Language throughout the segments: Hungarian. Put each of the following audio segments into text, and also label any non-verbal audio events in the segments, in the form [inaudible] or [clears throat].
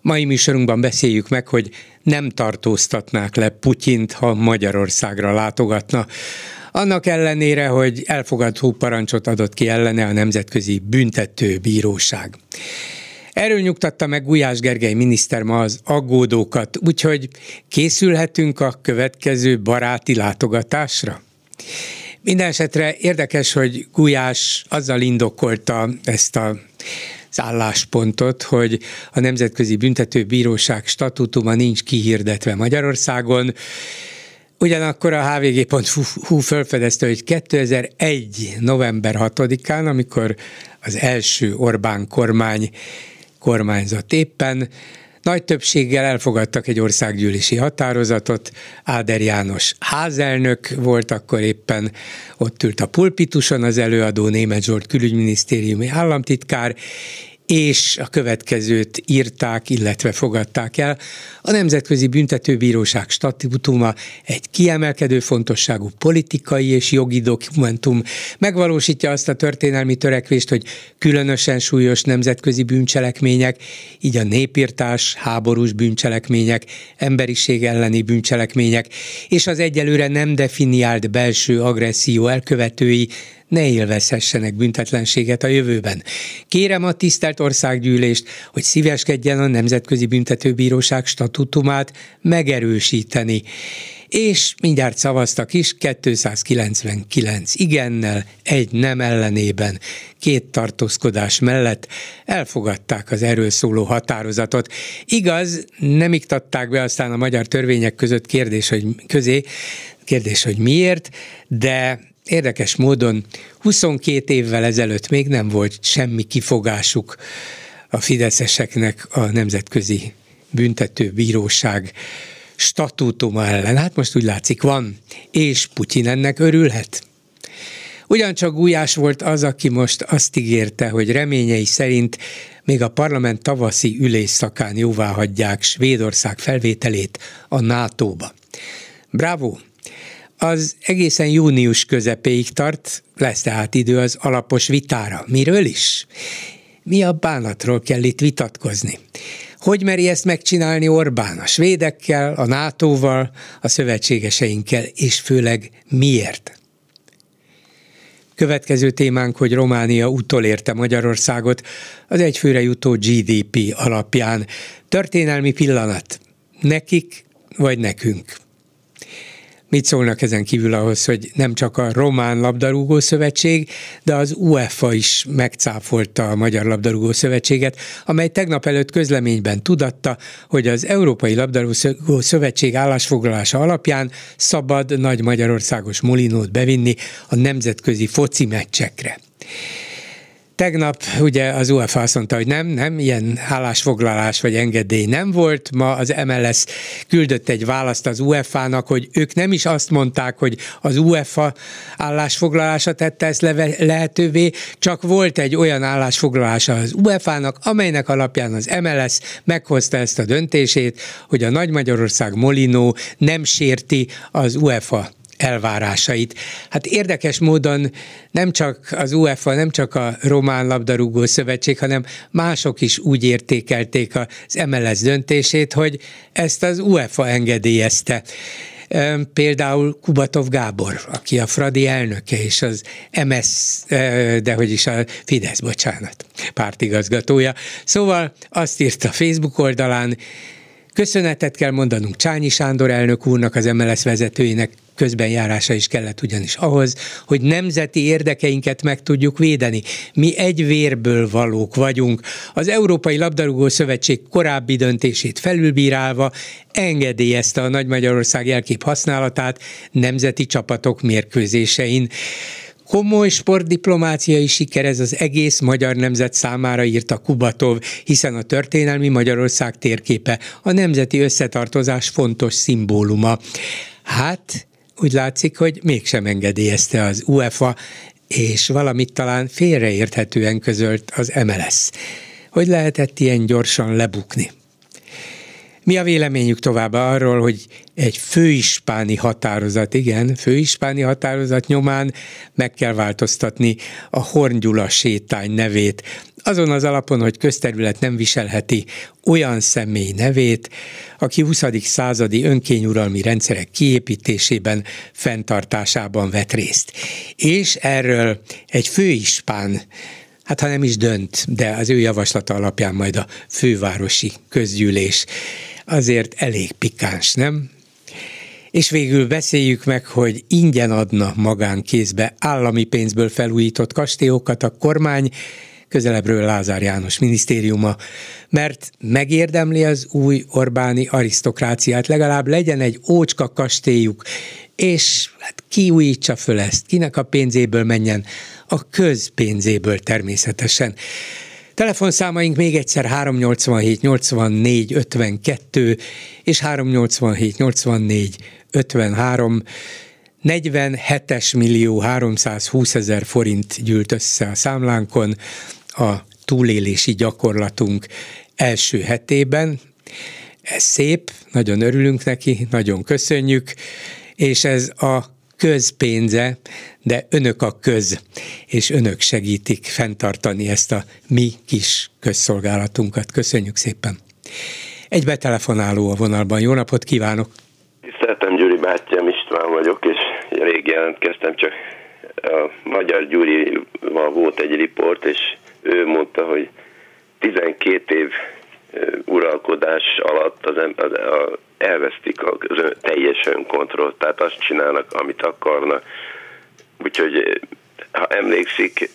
Mai műsorunkban beszéljük meg, hogy nem tartóztatnák le Putyint, ha Magyarországra látogatna. Annak ellenére, hogy elfogadó parancsot adott ki ellene a Nemzetközi Büntető Bíróság. Erről nyugtatta meg Gulyás Gergely miniszter ma az aggódókat, úgyhogy készülhetünk a következő baráti látogatásra? Minden esetre érdekes, hogy Gulyás azzal indokolta ezt a az álláspontot, hogy a Nemzetközi Büntetőbíróság statútuma nincs kihirdetve Magyarországon, Ugyanakkor a hvg.hu felfedezte, hogy 2001. november 6-án, amikor az első Orbán kormány kormányzott éppen, nagy többséggel elfogadtak egy országgyűlési határozatot, Áder János házelnök volt akkor éppen, ott ült a pulpituson az előadó német Zsolt külügyminisztériumi államtitkár, és a következőt írták, illetve fogadták el. A Nemzetközi Büntetőbíróság statutuma egy kiemelkedő fontosságú politikai és jogi dokumentum, megvalósítja azt a történelmi törekvést, hogy különösen súlyos nemzetközi bűncselekmények, így a népírtás, háborús bűncselekmények, emberiség elleni bűncselekmények, és az egyelőre nem definiált belső agresszió elkövetői ne élvezhessenek büntetlenséget a jövőben. Kérem a tisztelt országgyűlést, hogy szíveskedjen a Nemzetközi Büntetőbíróság statutumát megerősíteni és mindjárt szavaztak is 299 igennel, egy nem ellenében, két tartózkodás mellett elfogadták az erről szóló határozatot. Igaz, nem iktatták be aztán a magyar törvények között kérdés, hogy közé, kérdés, hogy miért, de érdekes módon 22 évvel ezelőtt még nem volt semmi kifogásuk a fideszeseknek a Nemzetközi Büntető Bíróság statútuma ellen. Hát most úgy látszik van, és Putyin ennek örülhet. Ugyancsak Gulyás volt az, aki most azt ígérte, hogy reményei szerint még a parlament tavaszi ülésszakán jóvá hagyják Svédország felvételét a NATO-ba. Bravo! Az egészen június közepéig tart, lesz tehát idő az alapos vitára. Miről is? Mi a bánatról kell itt vitatkozni? Hogy meri ezt megcsinálni Orbán? A svédekkel, a NATO-val, a szövetségeseinkkel, és főleg miért? Következő témánk, hogy Románia utolérte Magyarországot az egyfőre jutó GDP alapján. Történelmi pillanat. Nekik vagy nekünk? Mit szólnak ezen kívül ahhoz, hogy nem csak a Román Labdarúgó Szövetség, de az UEFA is megcáfolta a Magyar Labdarúgó Szövetséget, amely tegnap előtt közleményben tudatta, hogy az Európai Labdarúgó Szövetség állásfoglalása alapján szabad Nagy Magyarországos Molinót bevinni a nemzetközi foci meccsekre. Tegnap ugye az UEFA azt mondta, hogy nem, nem, ilyen állásfoglalás vagy engedély nem volt. Ma az MLS küldött egy választ az UEFA-nak, hogy ők nem is azt mondták, hogy az UEFA állásfoglalása tette ezt lehetővé, csak volt egy olyan állásfoglalása az UEFA-nak, amelynek alapján az MLS meghozta ezt a döntését, hogy a Nagy Magyarország Molinó nem sérti az UEFA elvárásait. Hát érdekes módon nem csak az UEFA, nem csak a Román Labdarúgó Szövetség, hanem mások is úgy értékelték az MLS döntését, hogy ezt az UEFA engedélyezte. Például Kubatov Gábor, aki a Fradi elnöke, és az MS, de hogy is a Fidesz, bocsánat, pártigazgatója. Szóval azt írta a Facebook oldalán, Köszönetet kell mondanunk Csányi Sándor elnök úrnak, az MLS vezetőjének, közbenjárása is kellett ugyanis ahhoz, hogy nemzeti érdekeinket meg tudjuk védeni. Mi egy vérből valók vagyunk. Az Európai Labdarúgó Szövetség korábbi döntését felülbírálva engedélyezte a Nagy Magyarország jelkép használatát nemzeti csapatok mérkőzésein. Komoly sportdiplomáciai siker ez az egész magyar nemzet számára írta Kubatov, hiszen a történelmi Magyarország térképe a nemzeti összetartozás fontos szimbóluma. Hát, úgy látszik, hogy mégsem engedélyezte az UEFA, és valamit talán félreérthetően közölt az MLS. Hogy lehetett ilyen gyorsan lebukni? Mi a véleményük továbbá arról, hogy egy főispáni határozat, igen, főispáni határozat nyomán meg kell változtatni a Horngyula sétány nevét, azon az alapon, hogy közterület nem viselheti olyan személy nevét, aki 20. századi önkényuralmi rendszerek kiépítésében, fenntartásában vett részt. És erről egy főispán hát ha nem is dönt, de az ő javaslata alapján majd a fővárosi közgyűlés azért elég pikáns, nem? És végül beszéljük meg, hogy ingyen adna magánkézbe állami pénzből felújított kastélyokat a kormány, közelebbről Lázár János minisztériuma, mert megérdemli az új Orbáni arisztokráciát, legalább legyen egy ócska kastélyuk, és hát kiújítsa föl ezt, kinek a pénzéből menjen, a közpénzéből természetesen. Telefonszámaink még egyszer 387 84 52 és 387 84 53. 47 millió 320 ezer forint gyűlt össze a számlánkon a túlélési gyakorlatunk első hetében. Ez szép, nagyon örülünk neki, nagyon köszönjük, és ez a közpénze, de önök a köz, és önök segítik fenntartani ezt a mi kis közszolgálatunkat. Köszönjük szépen! Egy betelefonáló a vonalban. Jó napot kívánok! Tiszteltem Gyuri bátyám, István vagyok, és rég jelentkeztem, csak a Magyar Gyurival volt egy riport, és ő mondta, hogy 12 év uralkodás alatt az, az, a, elvesztik a ön, teljes önkontrollt, tehát azt csinálnak, amit akarnak. Úgyhogy ha emlékszik,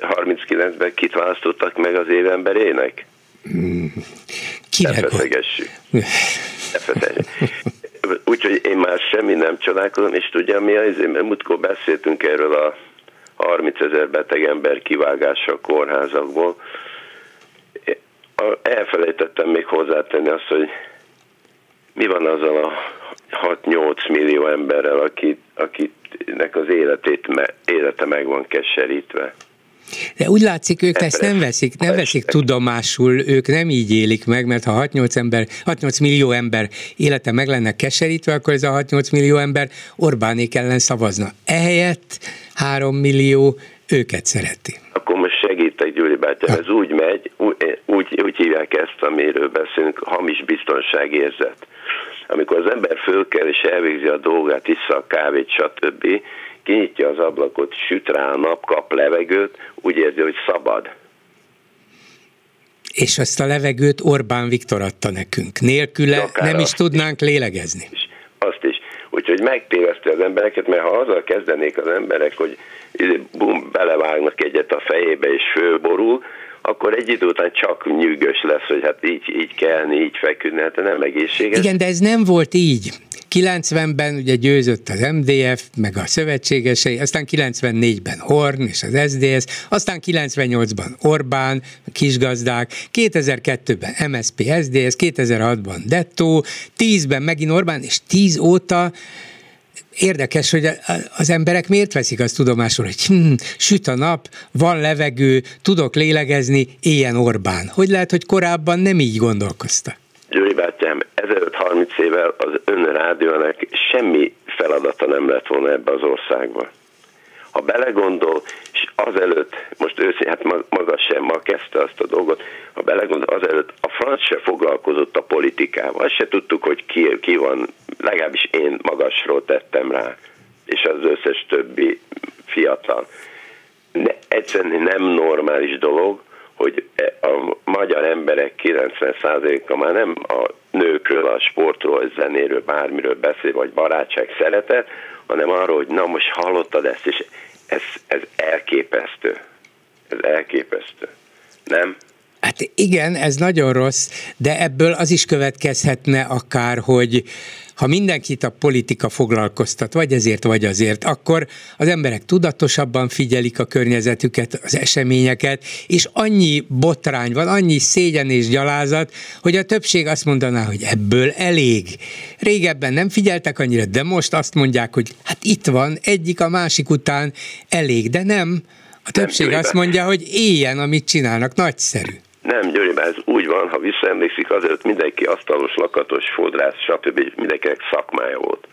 39-ben kit választottak meg az évemberének? Hmm. Kinek? Úgyhogy én már semmi nem csodálkozom, és tudja mi az, mert múltkor beszéltünk erről a 30 ezer beteg ember kivágása a kórházakból. Elfelejtettem még hozzátenni azt, hogy mi van azzal a 6-8 millió emberrel, akit, akitnek az életét, élete meg van keserítve. De úgy látszik, ők ezt nem veszik, nem veszik tudomásul, ők nem így élik meg, mert ha 6-8, ember, 6-8 millió ember élete meg lenne keserítve, akkor ez a 6-8 millió ember Orbánék ellen szavazna. Ehelyett 3 millió őket szereti. Akkor most segítek, Gyuri bátyám, ez úgy megy, úgy, úgy, úgy hívják ezt, amiről beszélünk, hamis biztonságérzet. Amikor az ember fölkel és elvégzi a dolgát, vissza a kávét, stb., kinyitja az ablakot, süt rá a nap, kap levegőt, úgy érzi, hogy szabad. És azt a levegőt Orbán Viktor adta nekünk. Nélküle Akár nem is tudnánk is. lélegezni. Azt is. Úgyhogy megtéveszti az embereket, mert ha azzal kezdenék az emberek, hogy bum, belevágnak egyet a fejébe és fölborul, akkor egy idő után csak nyűgös lesz, hogy hát így, így kelni, így feküdni, hát nem egészséges. Igen, de ez nem volt így. 90-ben ugye győzött az MDF, meg a szövetségesei, aztán 94-ben Horn és az SDS, aztán 98-ban Orbán, a kisgazdák, 2002-ben MSP, SDS, 2006-ban Detto, 10-ben megint Orbán, és 10 óta érdekes, hogy az emberek miért veszik azt tudomásul, hogy [laughs] hm, süt a nap, van levegő, tudok lélegezni, éljen Orbán. Hogy lehet, hogy korábban nem így gondolkoztak? Gyuri bátyám, ezelőtt 30 évvel az ön rádiónak semmi feladata nem lett volna ebbe az országba. Ha belegondol, és azelőtt, most őszintén, hát maga sem ma kezdte azt a dolgot, ha belegondol, azelőtt a franc se foglalkozott a politikával, se tudtuk, hogy ki, ki van, legalábbis én magasról tettem rá, és az összes többi fiatal. Ne, egyszerűen nem normális dolog, hogy a magyar emberek 90%-a már nem a nőkről, a sportról, a zenéről, bármiről beszél, vagy barátság, szeretet, hanem arról, hogy na most hallottad ezt, és ez, ez elképesztő. Ez elképesztő. Nem? Hát igen, ez nagyon rossz, de ebből az is következhetne akár, hogy ha mindenkit a politika foglalkoztat, vagy ezért, vagy azért, akkor az emberek tudatosabban figyelik a környezetüket, az eseményeket, és annyi botrány van, annyi szégyen és gyalázat, hogy a többség azt mondaná, hogy ebből elég. Régebben nem figyeltek annyira, de most azt mondják, hogy hát itt van, egyik a másik után elég, de nem. A többség azt mondja, hogy éljen, amit csinálnak, nagyszerű. Nem, Győri, ez úgy van, ha visszaemlékszik, azért mindenki asztalos, lakatos, fodrász, stb. mindenkinek szakmája volt.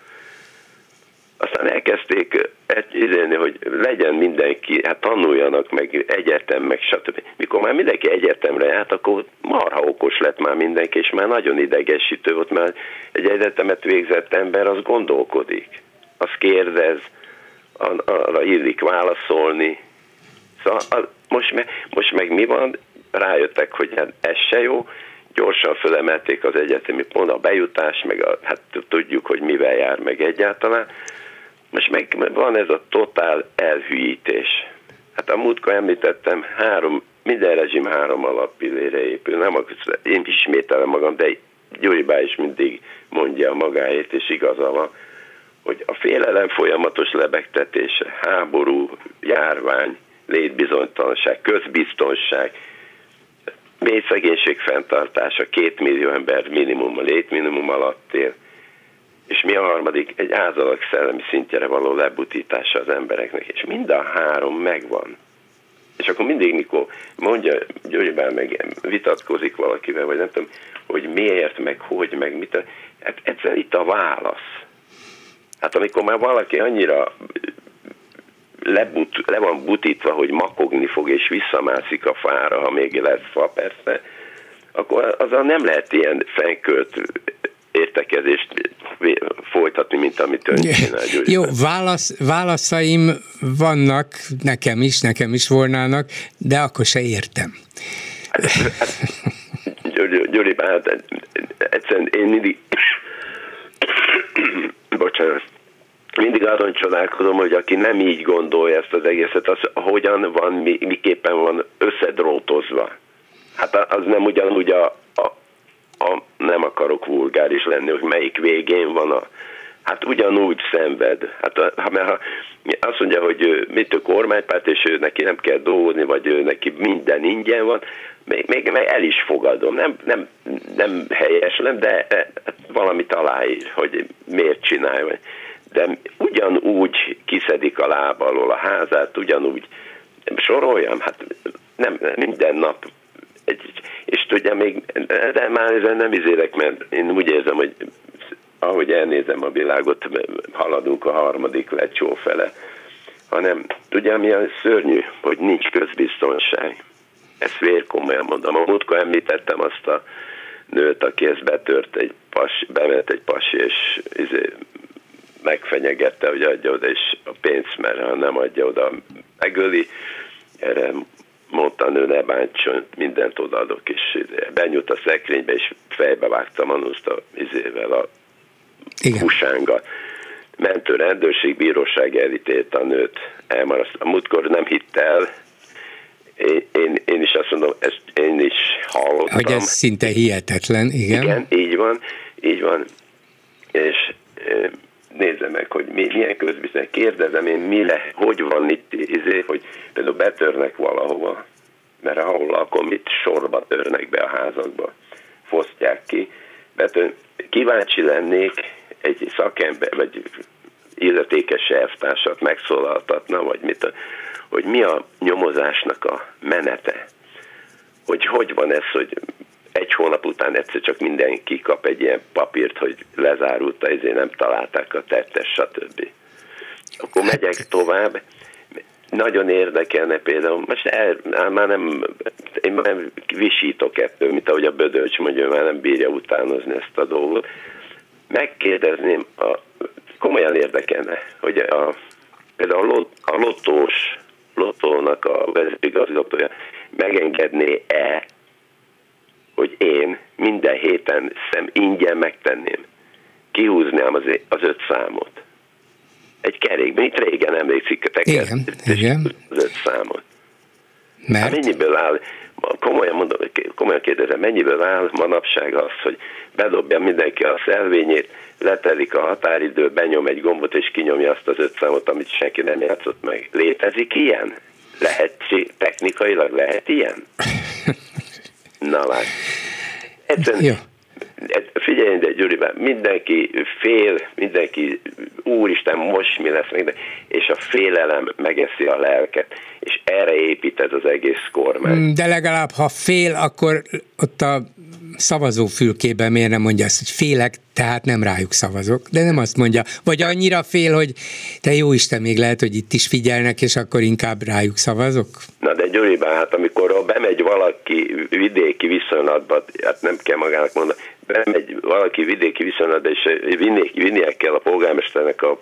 Aztán elkezdték izélni, hogy legyen mindenki, hát tanuljanak meg egyetem, meg stb. Mikor már mindenki egyetemre járt, akkor marha okos lett már mindenki, és már nagyon idegesítő volt, mert egy egyetemet végzett ember az gondolkodik, az kérdez, arra illik válaszolni. Szóval most, meg, most meg mi van? Rájöttek, hogy hát ez se jó, gyorsan fölemelték az egyetemi pont, a bejutás, meg a, hát tudjuk, hogy mivel jár meg egyáltalán. Most meg van ez a totál elhűítés. Hát a múltkor említettem, három, minden rezsim három alappillére épül. Nem én ismételem magam, de Gyuri Bá is mindig mondja magáét, és igaza van, hogy a félelem folyamatos lebegtetése, háború, járvány, létbizonytalanság, közbiztonság, mély szegénység fenntartása, két millió ember minimum, a létminimum alatt él, és mi a harmadik? Egy ázalak szellemi szintjére való lebutítása az embereknek, és mind a három megvan. És akkor mindig, mikor mondja Györgybán meg vitatkozik valakivel, vagy nem tudom, hogy miért, meg hogy, meg mit, hát egyszerűen itt a válasz. Hát amikor már valaki annyira lebut, le van butítva, hogy makogni fog és visszamászik a fára, ha még lesz fa persze, akkor azzal nem lehet ilyen fenkölt értekezést folytatni, mint amit ön csinál. Jó, válasz, válaszaim vannak, nekem is, nekem is volnának, de akkor se értem. Gyuri, Gyuri hát egyszerűen én mindig [coughs] bocsánat, mindig azon csodálkozom, hogy aki nem így gondolja ezt az egészet, az hogyan van, mi, miképpen van összedrótozva. Hát az nem ugyanúgy a, a, a nem akarok vulgáris lenni, hogy melyik végén van a, hát ugyanúgy szenved. Hát ha, mert ha azt mondja, hogy mit a kormánypárt, és ő neki nem kell dolgozni, vagy ő neki minden ingyen van, még, még, még el is fogadom. Nem, nem, nem helyes, nem, de valamit aláír, hogy miért csinálja de ugyanúgy kiszedik a lába alól a házát, ugyanúgy soroljam, hát nem, minden nap egy, és tudja még, de már ezen nem izélek, mert én úgy érzem, hogy ahogy elnézem a világot, haladunk a harmadik lecsó fele, hanem tudja, mi a szörnyű, hogy nincs közbiztonság. Ezt vérkomolyan mondom. A múltkor említettem azt a nőt, aki ezt betört egy pas, bement egy pasi, és izé, megfenyegette, hogy adja oda is a pénzt, mert ha nem adja oda, megöli. Erre mondta a nő, ne bántson, mindent odaadok, és benyújt a szekrénybe, és fejbe vágta manuszt a izével a husánga. Mentő rendőrség, bíróság elítélt a nőt, elmaraszt. A múltkor nem hitt el, én, én, én is azt mondom, ezt én is hallottam. Hogy ez szinte hihetetlen, igen. Igen, így van, így van. És nézze meg, hogy mi, milyen közbiztonság. Kérdezem én, mi le, hogy van itt, izé, hogy például betörnek valahova, mert ahol akkor mit sorba törnek be a házakba, fosztják ki. Betör, kíváncsi lennék egy szakember, vagy illetékes elvtársat megszólaltatna, vagy mit, hogy mi a nyomozásnak a menete. Hogy hogy van ez, hogy egy hónap után egyszer csak mindenki kap egy ilyen papírt, hogy lezárult, ezért nem találták a tettes, stb. Akkor megyek tovább. Nagyon érdekelne például, most el, már nem, én már visítok ettől, mint ahogy a Bödölcs mondja, már nem bírja utánozni ezt a dolgot. Megkérdezném, a, komolyan érdekelne, hogy a, például a, lot, a lottós, lottónak a vezérigazgatója megengedné-e hogy én minden héten szem ingyen megtenném. Kihúznám az, az öt számot. Egy kerékben, itt régen emlékszik, igen, igen. az öt számot. Mert? Mennyiből áll, komolyan mondom, komolyan kérdezem, mennyiből áll manapság az, hogy bedobja mindenki a szelvényét, letelik a határidő, benyom egy gombot és kinyomja azt az öt számot, amit senki nem játszott meg. Létezik ilyen? Lehet, technikailag lehet ilyen? [laughs] Na lát. Egyszerűen, ja. Figyelj, de Gyuri, mindenki fél, mindenki, úristen, most mi lesz meg, és a félelem megeszi a lelket, és erre építed az egész kormány. De legalább, ha fél, akkor ott a szavazófülkében miért nem mondja azt, hogy félek, tehát nem rájuk szavazok, de nem azt mondja. Vagy annyira fél, hogy te jó Isten, még lehet, hogy itt is figyelnek, és akkor inkább rájuk szavazok? Na de Gyuri, hát amikor bemegy valaki vidéki viszonylatba, hát nem kell magának mondani, bemegy valaki vidéki viszonylatba, és vinni, vinnie kell a polgármesternek a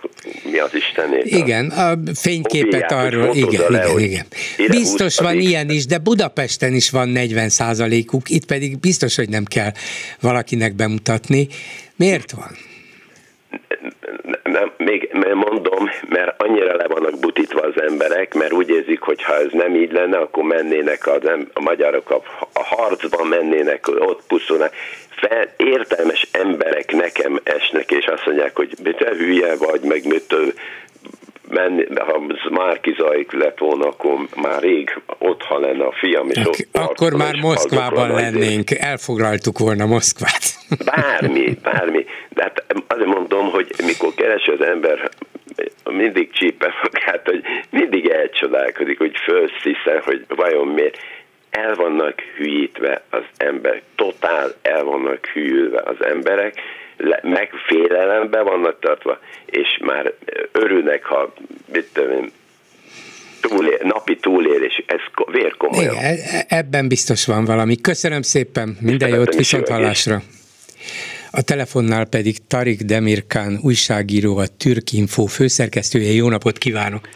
mi az Istenét. Igen, a fényképet arról, igen, le, igen, igen. Biztos van ilyen is, de Budapesten is van 40 százalékuk, itt pedig biztos, hogy nem kell valakinek bemutatni. Miért van? nem, még mondom, mert annyira le vannak butítva az emberek, mert úgy érzik, hogy ha ez nem így lenne, akkor mennének az em- a magyarok a, a harcban mennének, ott puszulnak. Fel, értelmes emberek nekem esnek, és azt mondják, hogy te hülye vagy, meg mitől menni, ha Márki Zajk lett volna, akkor már rég ott ha lenne a fiam, és ott Akkor már Moszkvában lennénk, elfoglaltuk volna Moszkvát. Bármi, bármi. De hát azért mondom, hogy mikor keresi az ember mindig csípe magát, hogy mindig elcsodálkozik, hogy fölsziszen, hogy vajon miért el vannak hülyítve az ember, totál el vannak hűlve az emberek, meg félelembe vannak tartva, és már örülnek, ha mit tudom túlél, napi túlélés, ez vérkomoly. Igen, e- ebben biztos van valami. Köszönöm szépen, minden jót, viszont hallásra. A telefonnál pedig Tarik Demirkán, újságíró, a Türk Info főszerkesztője. Jó napot kívánok!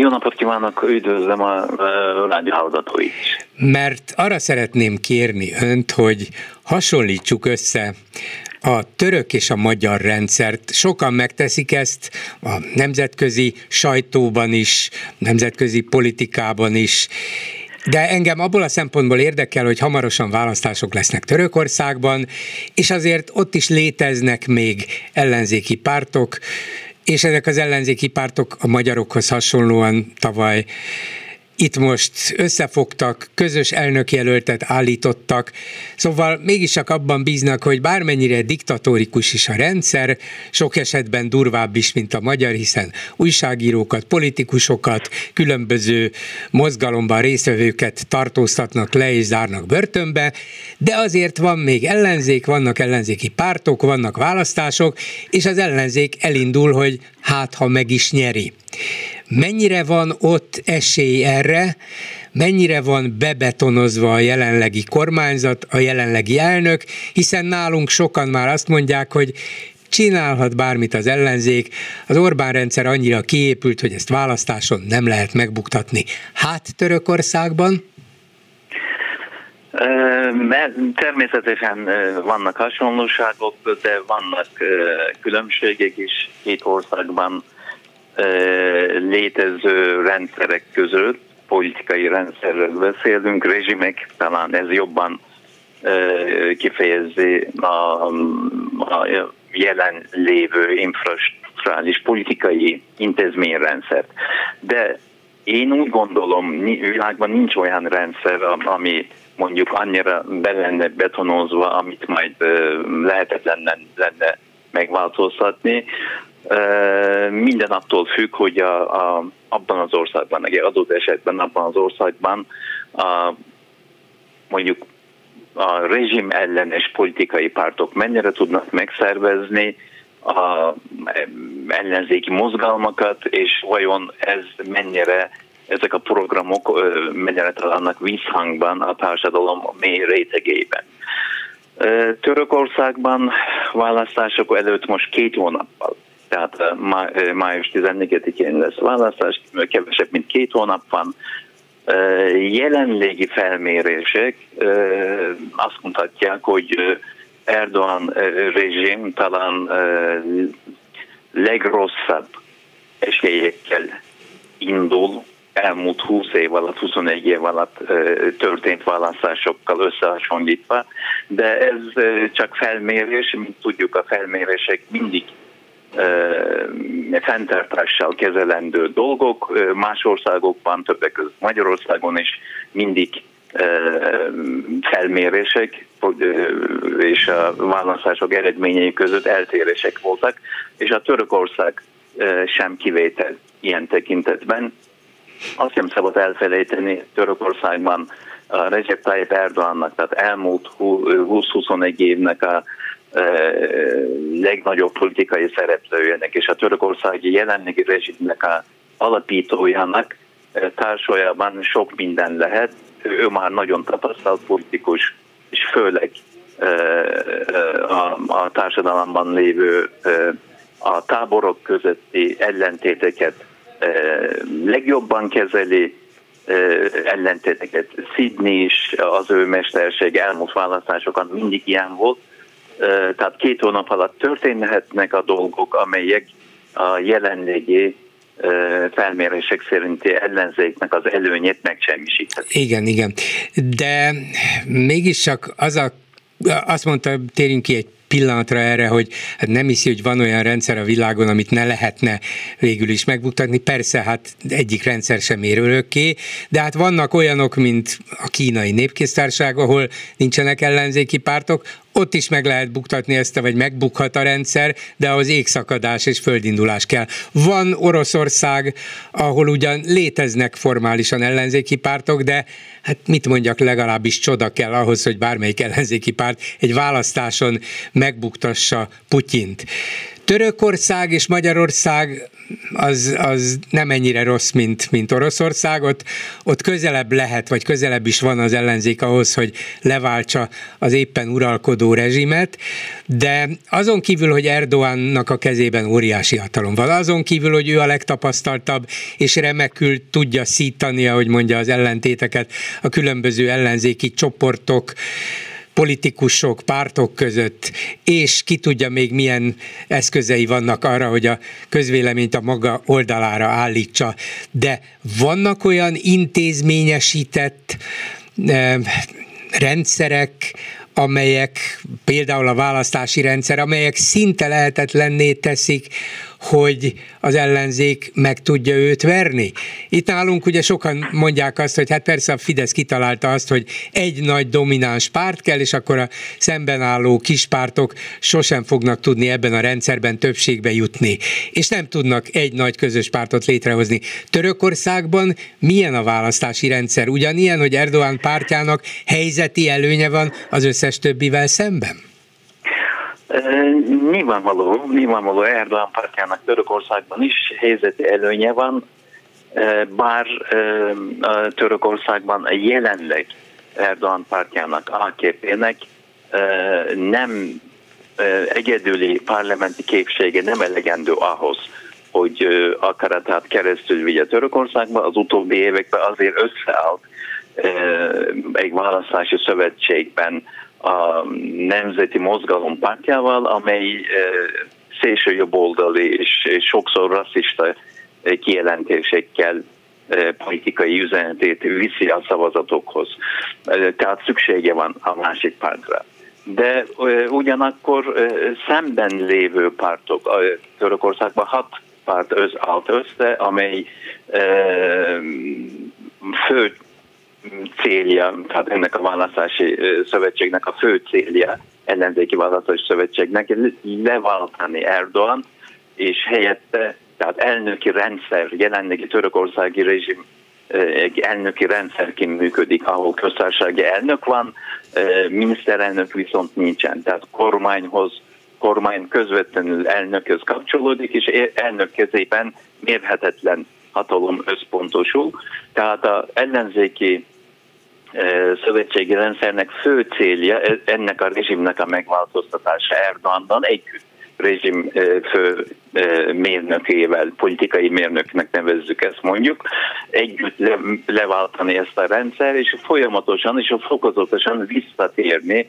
Jó napot kívánok, üdvözlöm a rádió hallgatóit. Mert arra szeretném kérni önt, hogy hasonlítsuk össze a török és a magyar rendszert. Sokan megteszik ezt a nemzetközi sajtóban is, nemzetközi politikában is, de engem abból a szempontból érdekel, hogy hamarosan választások lesznek Törökországban, és azért ott is léteznek még ellenzéki pártok, és ezek az ellenzéki pártok a magyarokhoz hasonlóan tavaly itt most összefogtak, közös elnökjelöltet állítottak, szóval mégiscsak abban bíznak, hogy bármennyire diktatórikus is a rendszer, sok esetben durvább is, mint a magyar, hiszen újságírókat, politikusokat, különböző mozgalomban résztvevőket tartóztatnak le és zárnak börtönbe, de azért van még ellenzék, vannak ellenzéki pártok, vannak választások, és az ellenzék elindul, hogy hát ha meg is nyeri. Mennyire van ott esély erre, mennyire van bebetonozva a jelenlegi kormányzat, a jelenlegi elnök, hiszen nálunk sokan már azt mondják, hogy csinálhat bármit az ellenzék, az Orbán rendszer annyira kiépült, hogy ezt választáson nem lehet megbuktatni. Hát Törökországban? Természetesen vannak hasonlóságok, de vannak különbségek is két országban létező rendszerek között, politikai rendszerről beszélünk, rezsimek, talán ez jobban kifejezi a, jelen lévő infrastruktúrális politikai intézményrendszert. De én úgy gondolom, világban nincs olyan rendszer, ami mondjuk annyira be lenne betonozva, amit majd lehetetlen lenne megváltoztatni. Minden attól függ, hogy a, a, abban az országban, egy adott esetben abban az országban a, mondjuk a rezsim ellenes politikai pártok mennyire tudnak megszervezni a ellenzéki mozgalmakat, és vajon ez mennyire ezek a programok mennyire találnak visszhangban a társadalom mély rétegében. Törökországban választások előtt most két hónappal, tehát május 14-én lesz választás, kevesebb, mint két hónap van. Jelenlegi felmérések azt mutatják, hogy Erdogan rezsim talán legrosszabb esélyekkel indul elmúlt 20 év alatt, 21 év alatt történt választásokkal összehasonlítva, de ez csak felmérés, mint tudjuk a felmérések mindig fenntartással kezelendő dolgok. Más országokban, többek között Magyarországon is mindig felmérések és a választások eredményei között eltérések voltak, és a Törökország sem kivétel ilyen tekintetben. Azt sem szabad elfelejteni Törökországban a Recep Tayyip Erdoğannak, tehát elmúlt 20-21 évnek a legnagyobb politikai szereplőjének és a törökországi jelenlegi rezsimnek a alapítójának társuljában sok minden lehet. Ő már nagyon tapasztalt politikus, és főleg a, a társadalomban lévő a táborok közötti ellentéteket legjobban kezeli, ellentéteket Sydney is, az ő mesterség elmúlt választásokat mindig ilyen volt, tehát két hónap alatt történhetnek a dolgok, amelyek a jelenlegi felmérések szerinti ellenzéknek az előnyét megsemmisíthetik. Igen, igen. De mégiscsak az a, azt mondta, térjünk ki egy pillanatra erre, hogy hát nem hiszi, hogy van olyan rendszer a világon, amit ne lehetne végül is megbuktatni. Persze, hát egyik rendszer sem ér örökké, de hát vannak olyanok, mint a kínai népkésztárság, ahol nincsenek ellenzéki pártok, ott is meg lehet buktatni ezt, vagy megbukhat a rendszer, de az égszakadás és földindulás kell. Van Oroszország, ahol ugyan léteznek formálisan ellenzéki pártok, de hát mit mondjak, legalábbis csoda kell ahhoz, hogy bármelyik ellenzéki párt egy választáson megbuktassa Putyint. Törökország és Magyarország az, az nem ennyire rossz, mint, mint Oroszország. Ott, ott közelebb lehet, vagy közelebb is van az ellenzék ahhoz, hogy leváltsa az éppen uralkodó rezsimet, de azon kívül, hogy Erdoğannak a kezében óriási hatalom van, azon kívül, hogy ő a legtapasztaltabb, és remekül tudja szítani, ahogy mondja az ellentéteket, a különböző ellenzéki csoportok, politikusok, pártok között, és ki tudja még milyen eszközei vannak arra, hogy a közvéleményt a maga oldalára állítsa. De vannak olyan intézményesített eh, rendszerek, amelyek például a választási rendszer, amelyek szinte lehetetlenné teszik hogy az ellenzék meg tudja őt verni. Itt nálunk ugye sokan mondják azt, hogy hát persze a Fidesz kitalálta azt, hogy egy nagy domináns párt kell, és akkor a szemben álló kispártok sosem fognak tudni ebben a rendszerben többségbe jutni, és nem tudnak egy nagy közös pártot létrehozni. Törökországban milyen a választási rendszer? Ugyanilyen, hogy Erdoğan pártjának helyzeti előnye van az összes többivel szemben? Nyilvánvaló, nyilvánvaló Erdogan pártjának Törökországban is helyzeti előnye van, bár Törökországban jelenleg Erdogan pártjának, AKP-nek nem egyedüli parlamenti képsége nem elegendő ahhoz, hogy akaratát keresztül vigye Törökországba. Az utóbbi években azért összeállt egy választási szövetségben a Nemzeti Mozgalom pártjával, amely szélső jobboldali és, és sokszor rasszista kijelentésekkel politikai üzenetét viszi a szavazatokhoz. Tehát szüksége van a másik pártra. De ugyanakkor szemben lévő pártok, Törökországban hat párt öz, állt össze, amely fő célja, tehát ennek a választási szövetségnek a fő célja, ellenzéki választási szövetségnek leváltani Erdogan, és helyette, tehát elnöki rendszer, jelenlegi törökországi rezsim egy elnöki rendszerként működik, ahol köztársasági elnök van, miniszterelnök viszont nincsen. Tehát kormányhoz, kormány közvetlenül elnökhöz kapcsolódik, és elnök kezében mérhetetlen hatalom összpontosul. Tehát az ellenzéki szövetségi rendszernek fő célja ennek a rezsimnek a megváltoztatása Erdoganban együtt rezsim fő mérnökével, politikai mérnöknek nevezzük ezt mondjuk, együtt le, leváltani ezt a rendszer, és folyamatosan és fokozatosan visszatérni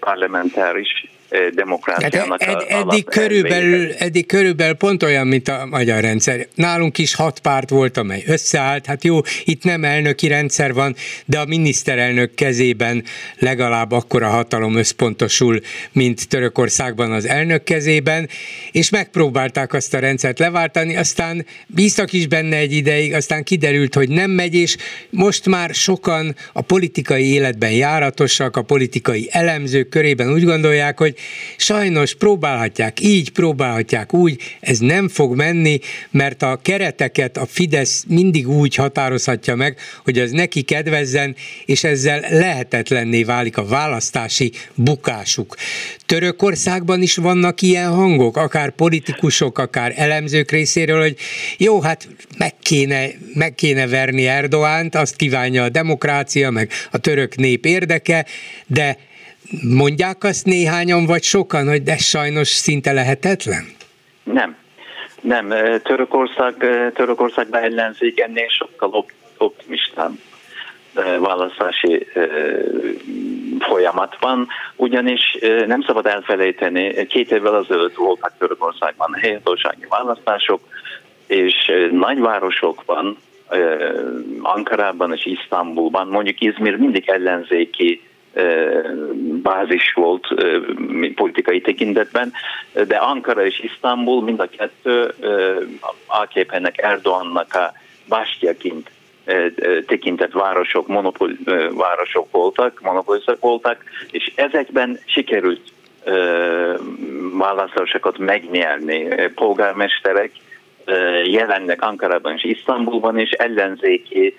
parlamentáris demokráciának ed, ed, eddig, körülbelül, eddig körülbelül pont olyan, mint a magyar rendszer. Nálunk is hat párt volt, amely összeállt. Hát jó, itt nem elnöki rendszer van, de a miniszterelnök kezében legalább akkora hatalom összpontosul, mint Törökországban az elnök kezében, és megpróbálták azt a rendszert leváltani, aztán bíztak is benne egy ideig, aztán kiderült, hogy nem megy, és most már sokan a politikai életben járatosak, a politikai elemzők körében úgy gondolják, hogy sajnos próbálhatják így, próbálhatják úgy, ez nem fog menni, mert a kereteket a Fidesz mindig úgy határozhatja meg, hogy az neki kedvezzen, és ezzel lehetetlenné válik a választási bukásuk. Törökországban is vannak ilyen hangok, akár politikusok, akár elemzők részéről, hogy jó, hát meg kéne, meg kéne verni Erdoánt, azt kívánja a demokrácia, meg a török nép érdeke, de Mondják azt néhányan, vagy sokan, hogy de sajnos szinte lehetetlen? Nem. Nem, Törökország, Törökország ellenzék ennél sokkal optimistább választási folyamat van, ugyanis nem szabad elfelejteni, két évvel azelőtt voltak Törökországban helyhatósági választások, és nagyvárosokban, Ankarában és Isztambulban, mondjuk Izmir mindig ellenzéki bázis volt politikai tekintetben, de Ankara és Isztambul mind a kettő AKP-nek Erdoğannak a bástyjaként tekintett városok, monopól városok voltak, monopolistak voltak, és ezekben sikerült választásokat megnyerni. Polgármesterek jelennek Ankarában és Isztambulban, és ellenzéki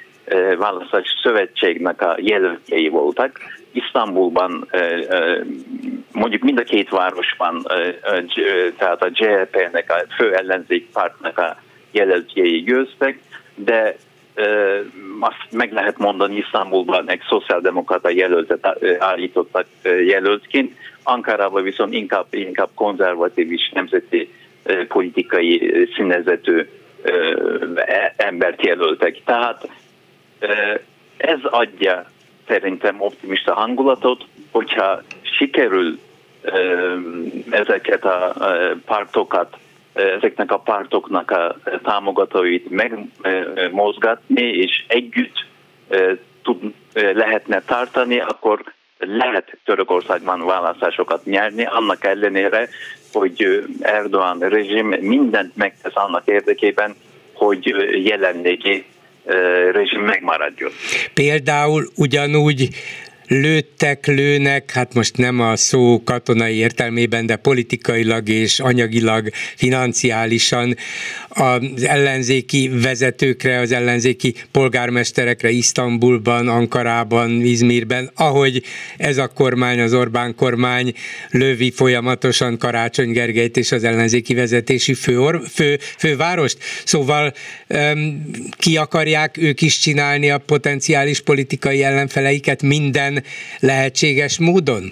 választási szövetségnek a jelöltjei voltak. Isztambulban mondjuk mind a két városban, tehát a JLP-nek, a fő ellenzék pártnak a jelöltjei győztek, de azt meg lehet mondani, Isztambulban egy szociáldemokrata jelöltet állítottak jelöltként, Ankarában viszont inkább, inkább konzervatív és nemzeti politikai színezetű e, embert jelöltek. Tehát ez adja szerintem optimista hangulatot, hogyha sikerül ezeket a pártokat, ezeknek a pártoknak a támogatóit megmozgatni, és együtt tud, lehetne tartani, akkor lehet Törökországban választásokat nyerni, annak ellenére, hogy Erdoğan rezsim mindent megtesz annak érdekében, hogy jelenlégi rezsim megmaradjon. Például ugyanúgy lőttek, lőnek, hát most nem a szó katonai értelmében, de politikailag és anyagilag, financiálisan az ellenzéki vezetőkre, az ellenzéki polgármesterekre Isztambulban, Ankarában, Izmirben, ahogy ez a kormány, az Orbán kormány lövi folyamatosan Karácsony Gergelyt és az ellenzéki vezetési fő, fő, fővárost. Szóval ki akarják ők is csinálni a potenciális politikai ellenfeleiket minden lehetséges módon?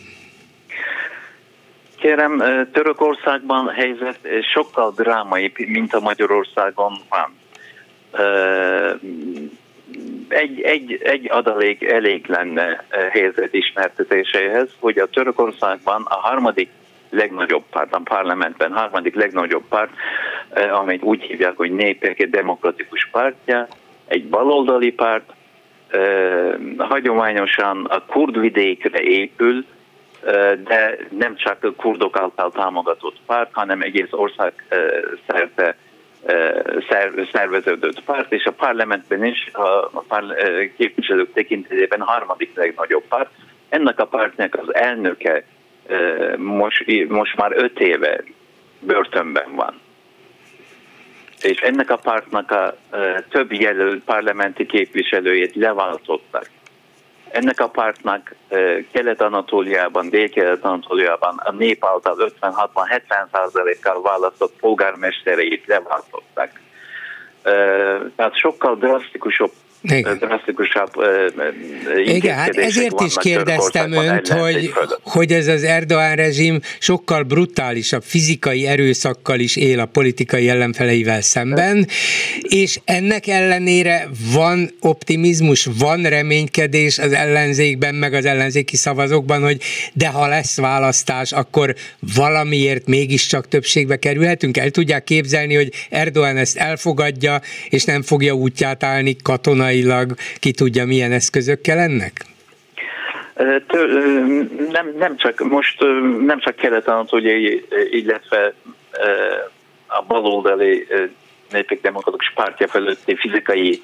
Kérem, Törökországban helyzet sokkal drámai, mint a Magyarországon van. Egy, egy, egy adalék elég lenne helyzet ismertetéséhez, hogy a Törökországban a harmadik legnagyobb párt, a parlamentben harmadik legnagyobb párt, amit úgy hívják, hogy népek demokratikus pártja, egy baloldali párt, hagyományosan a kurdvidékre épül, de nem csak a kurdok által támogatott párt, hanem egész ország szerte szerveződött párt, és a parlamentben is a képviselők tekintetében harmadik legnagyobb párt. Ennek a pártnak az elnöke most, most már öt éve börtönben van és ennek a pártnak a több jelölt parlamenti képviselőjét leváltottak. Ennek a pártnak Kelet-Anatóliában, Dél-Kelet-Anatóliában a nép által 50-60-70 százalékkal választott polgármestereit leváltották. Tehát sokkal drasztikusabb drasztikusabb Igen, hát ezért is kérdeztem önt, hogy, hogy ez az Erdoğan rezsim sokkal brutálisabb fizikai erőszakkal is él a politikai ellenfeleivel szemben, és ennek ellenére van optimizmus, van reménykedés az ellenzékben, meg az ellenzéki szavazókban, hogy de ha lesz választás, akkor valamiért mégiscsak többségbe kerülhetünk. El tudják képzelni, hogy Erdoğan ezt elfogadja, és nem fogja útját állni katonailag, ki tudja milyen eszközökkel ennek? Nem, nem csak most nem csak Kelet-Anatóliai, illetve a baloldali népek demokratikus pártja fölötti fizikai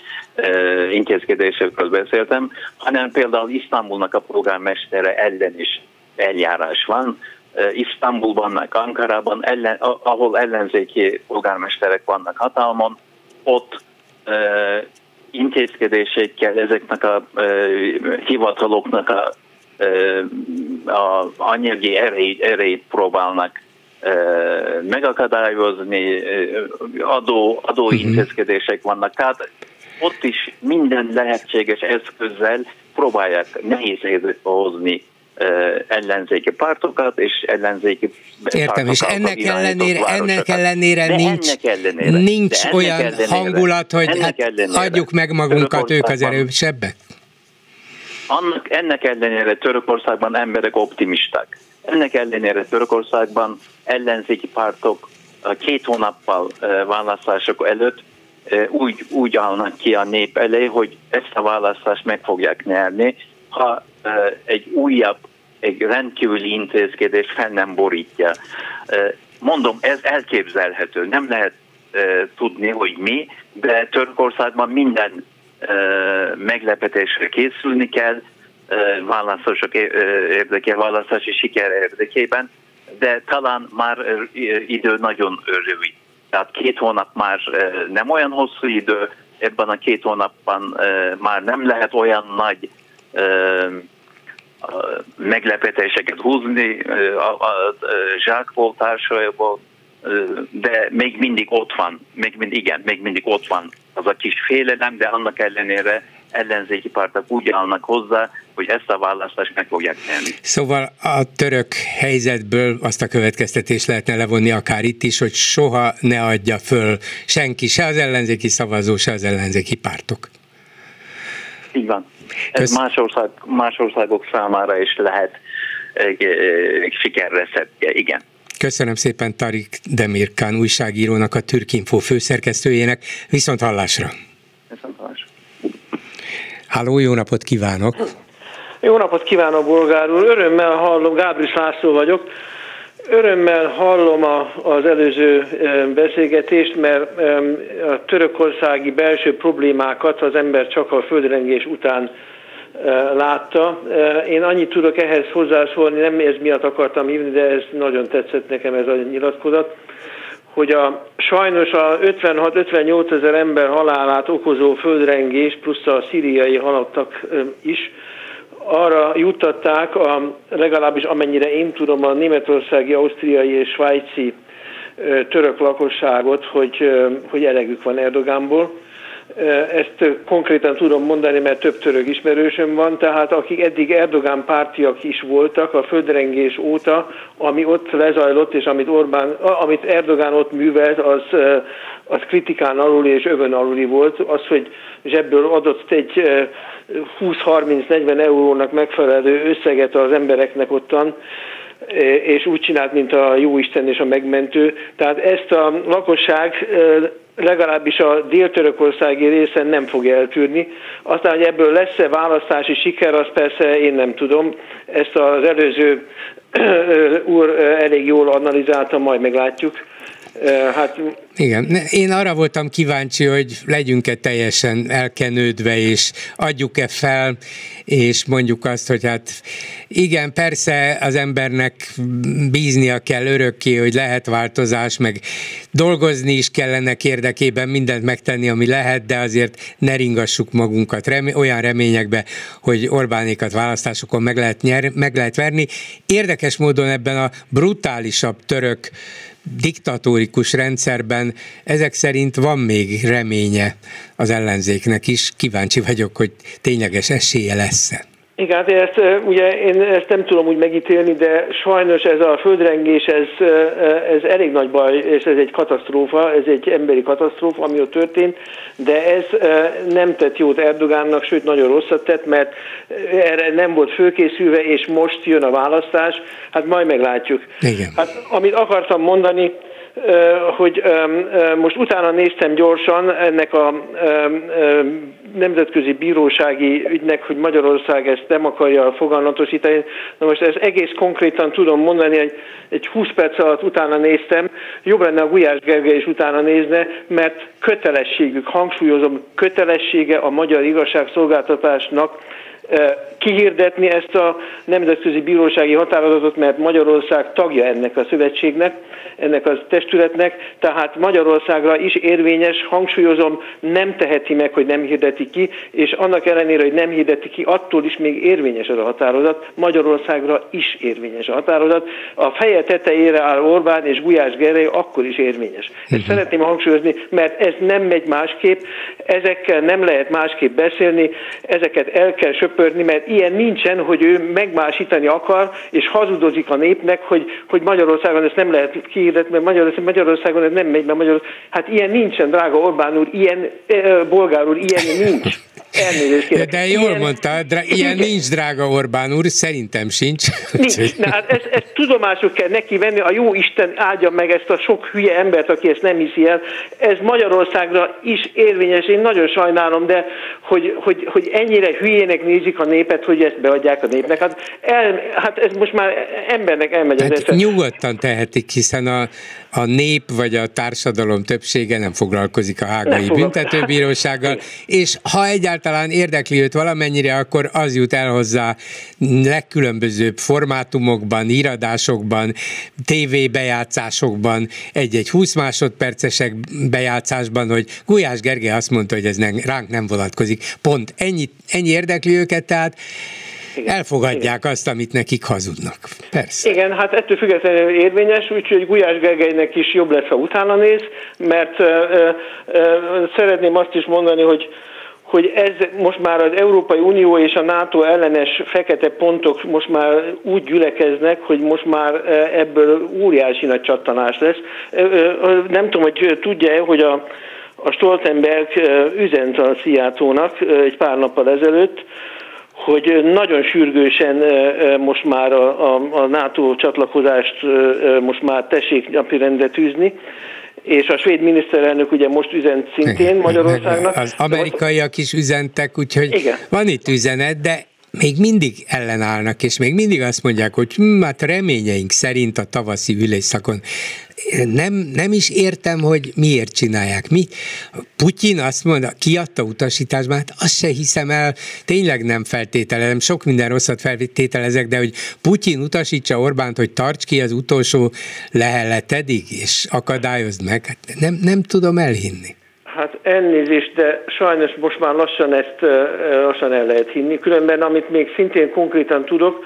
intézkedésekről beszéltem, hanem például Isztambulnak a polgármestere ellen is eljárás van. Isztambulban, meg Ankarában, ellen, ahol ellenzéki polgármesterek vannak hatalmon, ott intézkedésekkel ezeknek a hivataloknak a, a anyagi erejét, erejét próbálnak megakadályozni, adó, adó uh-huh. intézkedések vannak. Tehát ott is minden lehetséges eszközzel próbálják nehéz hozni ellenzéki pártokat és ellenzéki Értem, és ennek ellenére, ennek ellenére nincs, ennek ellenére, nincs ennek olyan ellenére, hangulat, hogy hát ellenére, adjuk meg magunkat, ők az erősebbek? Annak, ennek ellenére Törökországban emberek optimisták. Ennek ellenére Törökországban ellenzéki pártok két hónappal választások előtt úgy, úgy állnak ki a nép elé, hogy ezt a választást meg fogják nyerni, ha egy újabb, egy rendkívüli intézkedés fel nem borítja. Mondom, ez elképzelhető. Nem lehet tudni, hogy mi, de Törökországban minden meglepetésre készülni kell, választások érdekében, választási siker érdekében, de talán már idő nagyon rövid. Tehát két hónap már nem olyan hosszú idő, ebben a két hónapban már nem lehet olyan nagy meglepetéseket húzni a, a, zsákból, társaiból, de még mindig ott van, még mindig, igen, még mindig ott van az a kis félelem, de annak ellenére ellenzéki pártok úgy állnak hozzá, hogy ezt a választást meg fogják tenni. Szóval a török helyzetből azt a következtetést lehetne levonni akár itt is, hogy soha ne adja föl senki, se az ellenzéki szavazó, se az ellenzéki pártok. Így van. Ez más, ország, más országok számára is lehet egy, egy sikerreceptje, igen. Köszönöm szépen Tarik Demirkán újságírónak, a Türkinfo főszerkesztőjének. Viszont hallásra! Viszont hallásra! Háló, jó napot kívánok! Jó napot kívánok, bolgár úr! Örömmel hallom, Gábris László vagyok. Örömmel hallom a, az előző beszélgetést, mert a törökországi belső problémákat az ember csak a földrengés után látta. Én annyit tudok ehhez hozzászólni, nem ez miatt akartam hívni, de ez nagyon tetszett nekem ez a nyilatkozat, hogy a, sajnos a 56-58 ezer ember halálát okozó földrengés, plusz a szíriai halottak is, arra juttatták, a, legalábbis amennyire én tudom, a németországi, ausztriai és svájci török lakosságot, hogy, hogy elegük van Erdogánból. Ezt konkrétan tudom mondani, mert több török ismerősöm van, tehát akik eddig Erdogán pártiak is voltak a földrengés óta, ami ott lezajlott, és amit, Orbán, amit Erdogán ott művelt, az, az kritikán aluli és övön aluli volt. Az, hogy zsebből adott egy 20-30-40 eurónak megfelelő összeget az embereknek ottan, és úgy csinált, mint a Jóisten és a megmentő. Tehát ezt a lakosság legalábbis a dél-törökországi részen nem fog eltűrni. Aztán, hogy ebből lesz-e választási siker, azt persze én nem tudom. Ezt az előző úr elég jól analizálta, majd meglátjuk. Hát... Igen, én arra voltam kíváncsi, hogy legyünk-e teljesen elkenődve, és adjuk-e fel, és mondjuk azt, hogy hát igen, persze az embernek bíznia kell örökké, hogy lehet változás, meg dolgozni is kellene érdekében mindent megtenni, ami lehet, de azért ne ringassuk magunkat remé- olyan reményekbe, hogy Orbánékat választásokon meg lehet, nyer- meg lehet verni. Érdekes módon ebben a brutálisabb török diktatórikus rendszerben ezek szerint van még reménye az ellenzéknek is. Kíváncsi vagyok, hogy tényleges esélye lesz-e. Igen, hát ezt, ugye én ezt nem tudom úgy megítélni, de sajnos ez a földrengés, ez, ez elég nagy baj, és ez egy katasztrófa, ez egy emberi katasztrófa, ami ott történt, de ez nem tett jót Erdogánnak, sőt nagyon rosszat tett, mert erre nem volt főkészülve, és most jön a választás, hát majd meglátjuk. Igen. Hát amit akartam mondani, hogy most utána néztem gyorsan ennek a nemzetközi bírósági ügynek, hogy Magyarország ezt nem akarja fogalmatosítani. Na most ezt egész konkrétan tudom mondani, hogy egy 20 perc alatt utána néztem, jobb lenne a Gulyás Gergely is utána nézne, mert kötelességük, hangsúlyozom, kötelessége a magyar igazságszolgáltatásnak kihirdetni ezt a nemzetközi bírósági határozatot, mert Magyarország tagja ennek a szövetségnek, ennek a testületnek, tehát Magyarországra is érvényes, hangsúlyozom, nem teheti meg, hogy nem hirdeti ki, és annak ellenére, hogy nem hirdeti ki, attól is még érvényes az a határozat, Magyarországra is érvényes a határozat. A feje tetejére áll Orbán és Gulyás Gerely, akkor is érvényes. Ezt uh-huh. szeretném hangsúlyozni, mert ez nem megy másképp, ezekkel nem lehet másképp beszélni, ezeket el kell söpörni, mert ilyen nincsen, hogy ő megmásítani akar, és hazudozik a népnek, hogy, hogy Magyarországon ezt nem lehet kihirdetni, mert Magyarországon, Magyarországon ez nem megy, mert Magyarországon, hát ilyen nincsen, drága Orbán úr, ilyen, eh, bolgár úr, ilyen nincs. Elnézést kérek. De, de jól ilyen... mondta, drá... ilyen igen. nincs, drága Orbán úr, szerintem sincs. Nincs. Na, hát ezt, ezt tudomásul kell neki venni, a jó Isten áldja meg ezt a sok hülye embert, aki ezt nem hiszi el. Ez Magyarországra is érvényes, én nagyon sajnálom, de hogy, hogy, hogy ennyire hülyének nézik a népet, hogy ezt beadják a népnek. Hát, el, hát ez most már embernek elmegy az hát Nyugodtan tehetik, hiszen a, a nép vagy a társadalom többsége nem foglalkozik a hágai büntetőbírósággal, és ha egyáltalán érdekli őt valamennyire, akkor az jut el hozzá legkülönbözőbb formátumokban, íradásokban, tévébejátszásokban, egy-egy 20 másodpercesek bejátszásban, hogy Gulyás Gergely azt mondta, hogy ez nem, ránk nem vonatkozik. Pont ennyi, ennyi érdekli őket, tehát igen. elfogadják Igen. azt, amit nekik hazudnak. Persze. Igen, hát ettől függetlenül érvényes, úgyhogy Gulyás Gergelynek is jobb lesz, ha utána néz, mert uh, uh, szeretném azt is mondani, hogy hogy ez most már az Európai Unió és a NATO ellenes fekete pontok most már úgy gyülekeznek, hogy most már ebből óriási nagy csattanás lesz. Nem tudom, hogy tudja hogy a, a Stoltenberg üzent a Szijjátónak egy pár nappal ezelőtt, hogy nagyon sürgősen most már a, a, a NATO csatlakozást most már tessék napirendre tűzni, és a svéd miniszterelnök ugye most üzent szintén Magyarországnak. Az amerikaiak is üzentek, úgyhogy Igen. van itt üzenet, de még mindig ellenállnak, és még mindig azt mondják, hogy hm, hát reményeink szerint a tavaszi ülésszakon nem, nem is értem, hogy miért csinálják. Mi? Putyin azt mondja, kiadta utasításban, hát azt se hiszem el, tényleg nem feltételezem, sok minden rosszat feltételezek, de hogy Putyin utasítsa Orbánt, hogy tarts ki az utolsó leheletedig, és akadályozd meg, hát nem, nem tudom elhinni. Hát elnézést, de sajnos most már lassan ezt lassan el lehet hinni. Különben, amit még szintén konkrétan tudok,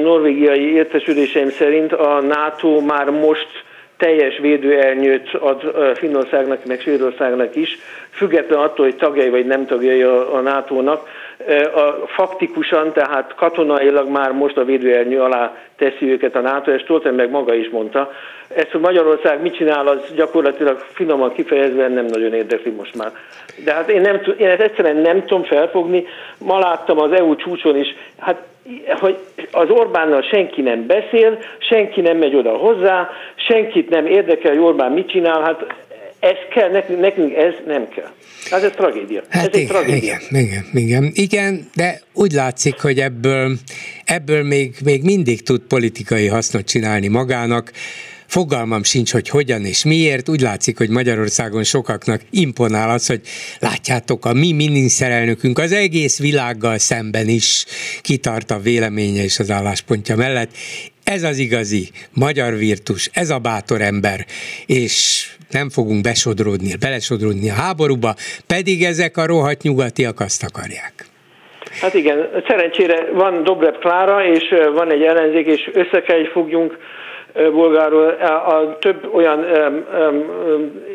norvégiai értesüléseim szerint a NATO már most teljes védőelnyőt ad Finnországnak, meg Svédországnak is, független attól, hogy tagjai vagy nem tagjai a, a NATO-nak. A, faktikusan, tehát katonailag már most a védőelnyő alá teszi őket a NATO, és Stoltenberg maga is mondta. Ezt, hogy Magyarország mit csinál, az gyakorlatilag finoman kifejezve nem nagyon érdekli most már. De hát én, nem, én ezt egyszerűen nem tudom felfogni. Ma láttam az EU csúcson is, hát hogy az Orbánnal senki nem beszél, senki nem megy oda hozzá, senkit nem érdekel, hogy Orbán mit csinál, hát ez kell, nekünk, nekünk ez nem kell. Hát ez tragédia. Hát ez igen, tragédia. Igen, igen, igen, igen, de úgy látszik, hogy ebből, ebből még, még mindig tud politikai hasznot csinálni magának. Fogalmam sincs, hogy hogyan és miért. Úgy látszik, hogy Magyarországon sokaknak imponál az, hogy látjátok, a mi miniszterelnökünk az egész világgal szemben is kitart a véleménye és az álláspontja mellett. Ez az igazi magyar virtus, ez a bátor ember, és nem fogunk besodródni, belesodródni a háborúba, pedig ezek a rohadt nyugatiak azt akarják. Hát igen, szerencsére van Dobrev Klára, és van egy ellenzék, és össze kell, hogy fogjunk bolgáról. A több olyan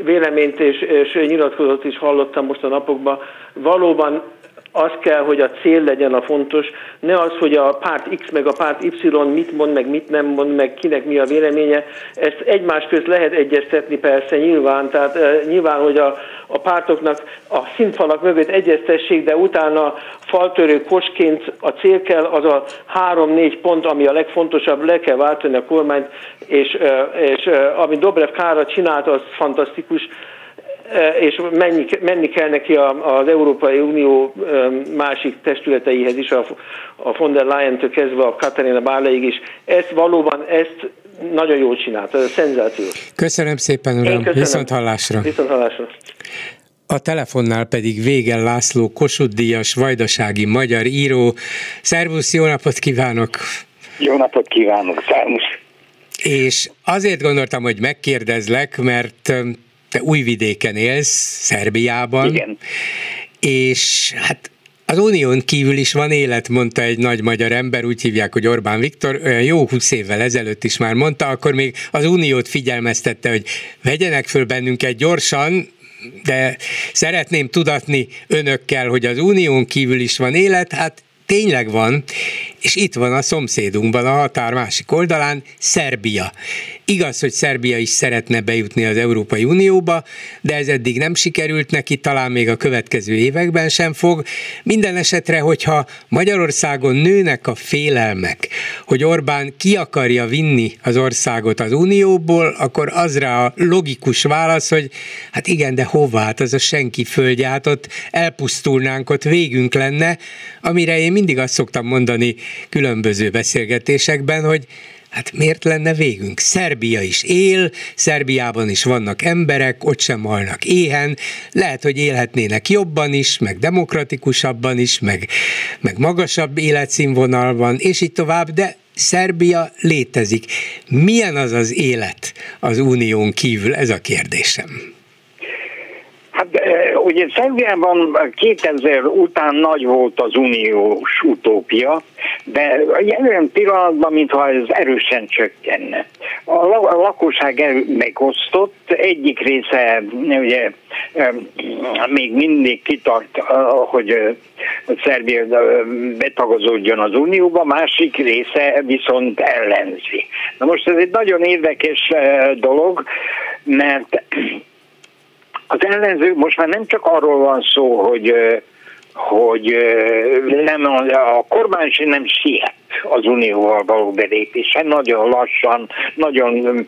véleményt és, és nyilatkozatot is hallottam most a napokban. Valóban az kell, hogy a cél legyen a fontos, ne az, hogy a párt X meg a párt Y mit mond, meg mit nem mond, meg kinek mi a véleménye. Ezt egymás közt lehet egyeztetni persze nyilván, tehát e, nyilván, hogy a, a pártoknak a szintfalak mögött egyeztessék, de utána faltörő kosként a cél kell, az a három-négy pont, ami a legfontosabb, le kell váltani a kormányt, és, és ami Dobrev Kára csinált, az fantasztikus, és menni, menni kell neki az Európai Unió másik testületeihez is, a, a von der Leyen-től kezdve a Katarina Bárleig is. Ezt valóban, ezt nagyon jól csinált, ez szenzációs. Köszönöm szépen, uram, viszont hallásra. Viszont hallásra. A telefonnál pedig Végel László, Kossuth Díjas, vajdasági magyar író. Szervusz, jó napot kívánok! Jó napot kívánok, szervusz! És azért gondoltam, hogy megkérdezlek, mert te Újvidéken élsz, Szerbiában. Igen. És hát az unión kívül is van élet, mondta egy nagy magyar ember, úgy hívják, hogy Orbán Viktor, olyan jó húsz évvel ezelőtt is már mondta, akkor még az uniót figyelmeztette, hogy vegyenek föl bennünket gyorsan, de szeretném tudatni önökkel, hogy az unión kívül is van élet, hát tényleg van, és itt van a szomszédunkban, a határ másik oldalán, Szerbia. Igaz, hogy Szerbia is szeretne bejutni az Európai Unióba, de ez eddig nem sikerült neki, talán még a következő években sem fog. Minden esetre, hogyha Magyarországon nőnek a félelmek, hogy Orbán ki akarja vinni az országot az Unióból, akkor azra a logikus válasz, hogy hát igen, de hová? Hát az a senki földje, hát ott elpusztulnánk, ott végünk lenne, amire én mindig azt szoktam mondani különböző beszélgetésekben, hogy Hát miért lenne végünk? Szerbia is él, Szerbiában is vannak emberek, ott sem halnak éhen, lehet, hogy élhetnének jobban is, meg demokratikusabban is, meg, meg magasabb életszínvonalban, és így tovább, de Szerbia létezik. Milyen az az élet az unión kívül? Ez a kérdésem. Ugye Szerbiában 2000 után nagy volt az uniós utópia, de jelen pillanatban, mintha ez erősen csökkenne. A lakosság megosztott, egyik része ugye még mindig kitart, hogy Szerbia betagozódjon az Unióba, másik része viszont ellenzi. Na most ez egy nagyon érdekes dolog, mert az ellenző most már nem csak arról van szó, hogy hogy nem, a kormány sem nem siet az unióval való belépése, nagyon lassan, nagyon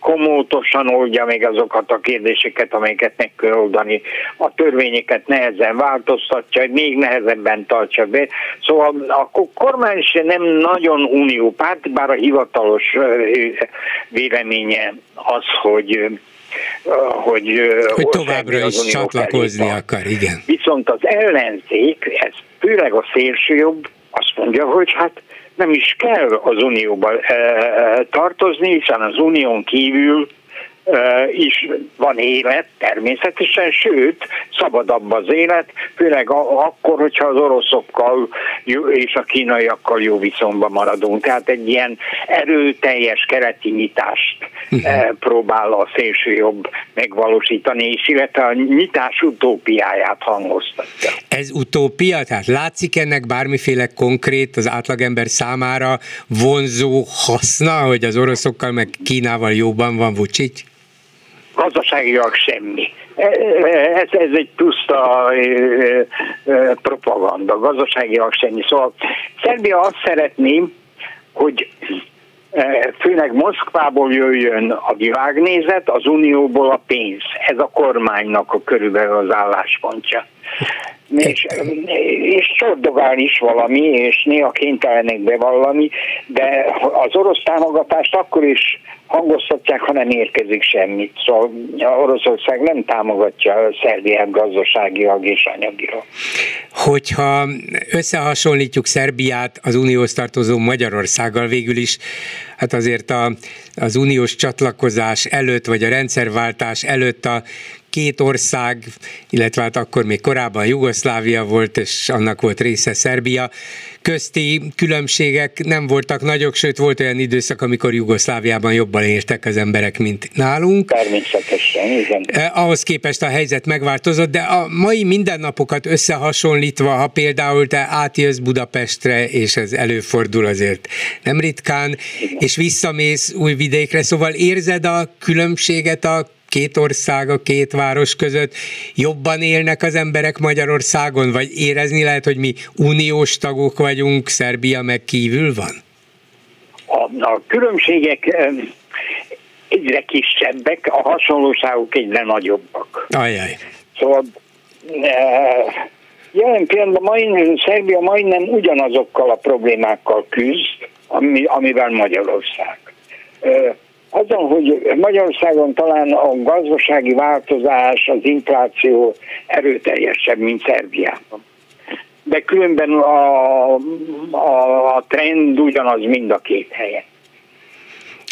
komótosan oldja még azokat a kérdéseket, amelyeket meg kell oldani. A törvényeket nehezen változtatja, még nehezebben tartsa be. Szóval a kormány sem nem nagyon uniópárt, bár a hivatalos véleménye az, hogy hogy, hogy továbbra is csatlakozni akar, igen. Viszont az ellenzék, ez főleg a szélsőjobb, azt mondja, hogy hát nem is kell az unióba tartozni, hiszen az unión kívül is van élet természetesen, sőt, szabadabb az élet, főleg akkor, hogyha az oroszokkal és a kínaiakkal jó viszonyban maradunk. Tehát egy ilyen erőteljes keleti nyitást uh-huh. próbál a szélsőjobb megvalósítani, és illetve a nyitás utópiáját hangoztatja. Ez utópia? Tehát látszik ennek bármiféle konkrét, az átlagember számára vonzó haszna, hogy az oroszokkal meg Kínával jóban van Vucic? Gazdaságilag semmi. E, e, ez, ez egy puszta e, propaganda, gazdaságilag semmi. Szóval Szerbia azt szeretné, hogy főleg Moszkvából jöjjön a világnézet, az unióból a pénz. Ez a kormánynak a körülbelül az álláspontja. És, és csordogál is valami, és néha kénytelenek bevallani, de az orosz támogatást akkor is hangoztatják, ha nem érkezik semmit. Szóval Oroszország nem támogatja a Szerbiát gazdaságilag és anyagilag. Hogyha összehasonlítjuk Szerbiát az unióhoz tartozó Magyarországgal végül is, hát azért a, az uniós csatlakozás előtt, vagy a rendszerváltás előtt a két ország, illetve hát akkor még korábban Jugoszlávia volt, és annak volt része Szerbia, közti különbségek nem voltak nagyok, sőt volt olyan időszak, amikor Jugoszláviában jobban értek az emberek, mint nálunk. Természetesen, igen. Eh, ahhoz képest a helyzet megváltozott, de a mai mindennapokat összehasonlítva, ha például te átjössz Budapestre, és ez előfordul azért nem ritkán, igen. és visszamész új vidékre, szóval érzed a különbséget a két ország, a két város között jobban élnek az emberek Magyarországon, vagy érezni lehet, hogy mi uniós tagok vagyunk, Szerbia meg kívül van? A, a különbségek egyre kisebbek, a hasonlóságok egyre nagyobbak. Ajaj. Szóval e, jelen pillanatban majdnem, Szerbia majdnem ugyanazokkal a problémákkal küzd, ami, amivel Magyarország. E, azon, hogy Magyarországon talán a gazdasági változás, az infláció erőteljesebb, mint Szerbiában. De különben a, a, a trend ugyanaz mind a két helyen.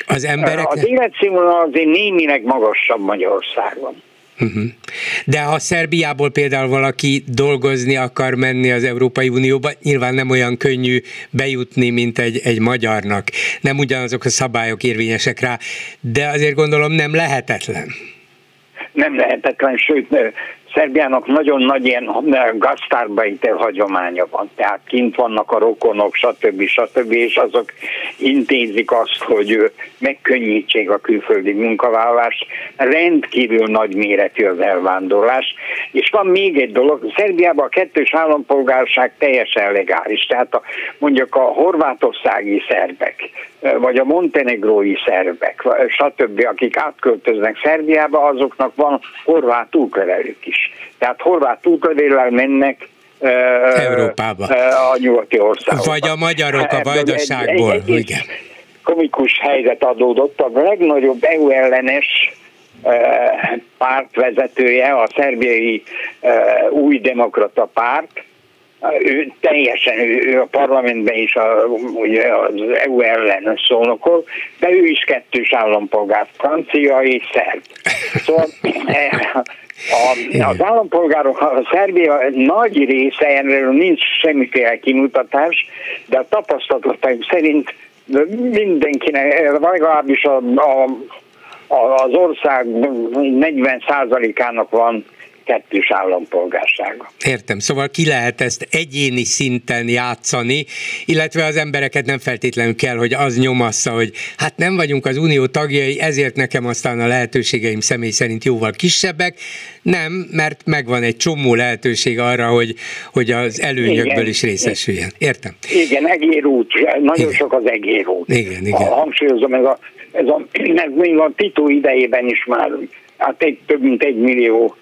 Az emberek... Az életszínvonal azért némileg magasabb Magyarországon. Uh-huh. De ha Szerbiából például valaki dolgozni akar menni az Európai Unióba, nyilván nem olyan könnyű bejutni, mint egy, egy magyarnak. Nem ugyanazok a szabályok érvényesek rá, de azért gondolom nem lehetetlen. Nem lehetetlen, sőt Szerbiának nagyon nagy ilyen gasztárbaiter hagyománya van, tehát kint vannak a rokonok, stb. stb. és azok intézik azt, hogy megkönnyítsék a külföldi munkavállalást. Rendkívül nagy méretű az elvándorlás. És van még egy dolog, Szerbiában a kettős állampolgárság teljesen legális, tehát a, mondjuk a horvátországi szerbek, vagy a montenegrói szerbek, stb., akik átköltöznek Szerbiába, azoknak van horvát útlevelük is. Tehát horvát útlevéllel mennek Európába. A nyugati országokba. Vagy a magyarok a vajdaságból. Egy, egy, egy igen. Komikus helyzet adódott. A legnagyobb EU ellenes párt vezetője, a szerbiai új demokrata párt, ő teljesen, ő, ő a parlamentben is a, ugye az EU ellen szónokol, de ő is kettős állampolgár, francia és szerb. Szóval [laughs] a, az állampolgárok, a Szerbia nagy része, erről nincs semmiféle kimutatás, de a tapasztalataim szerint mindenkinek, legalábbis a, a, az ország 40%-ának van kettős állampolgársága. Értem, szóval ki lehet ezt egyéni szinten játszani, illetve az embereket nem feltétlenül kell, hogy az nyomassza, hogy hát nem vagyunk az unió tagjai, ezért nekem aztán a lehetőségeim személy szerint jóval kisebbek. Nem, mert megvan egy csomó lehetőség arra, hogy, hogy az előnyökből igen, is részesüljen. Értem? Igen, egérút, nagyon igen. sok az egérút. Igen, igen. A, hangsúlyozom, ez a, ez a, ez még a Tito idejében is már hát egy, több mint egy millió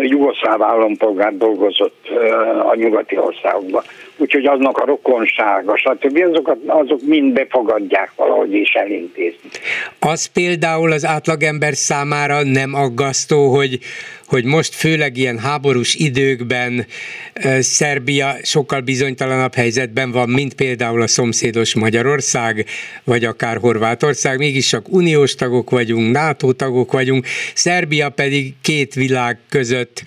jugoszláv állampolgár dolgozott a nyugati országokban. Úgyhogy aznak a rokonsága, stb. Azokat, azok mind befogadják valahogy és elintézni. Az például az átlagember számára nem aggasztó, hogy hogy most főleg ilyen háborús időkben Szerbia sokkal bizonytalanabb helyzetben van, mint például a szomszédos Magyarország, vagy akár Horvátország, mégis csak uniós tagok vagyunk, NATO tagok vagyunk, Szerbia pedig két világ között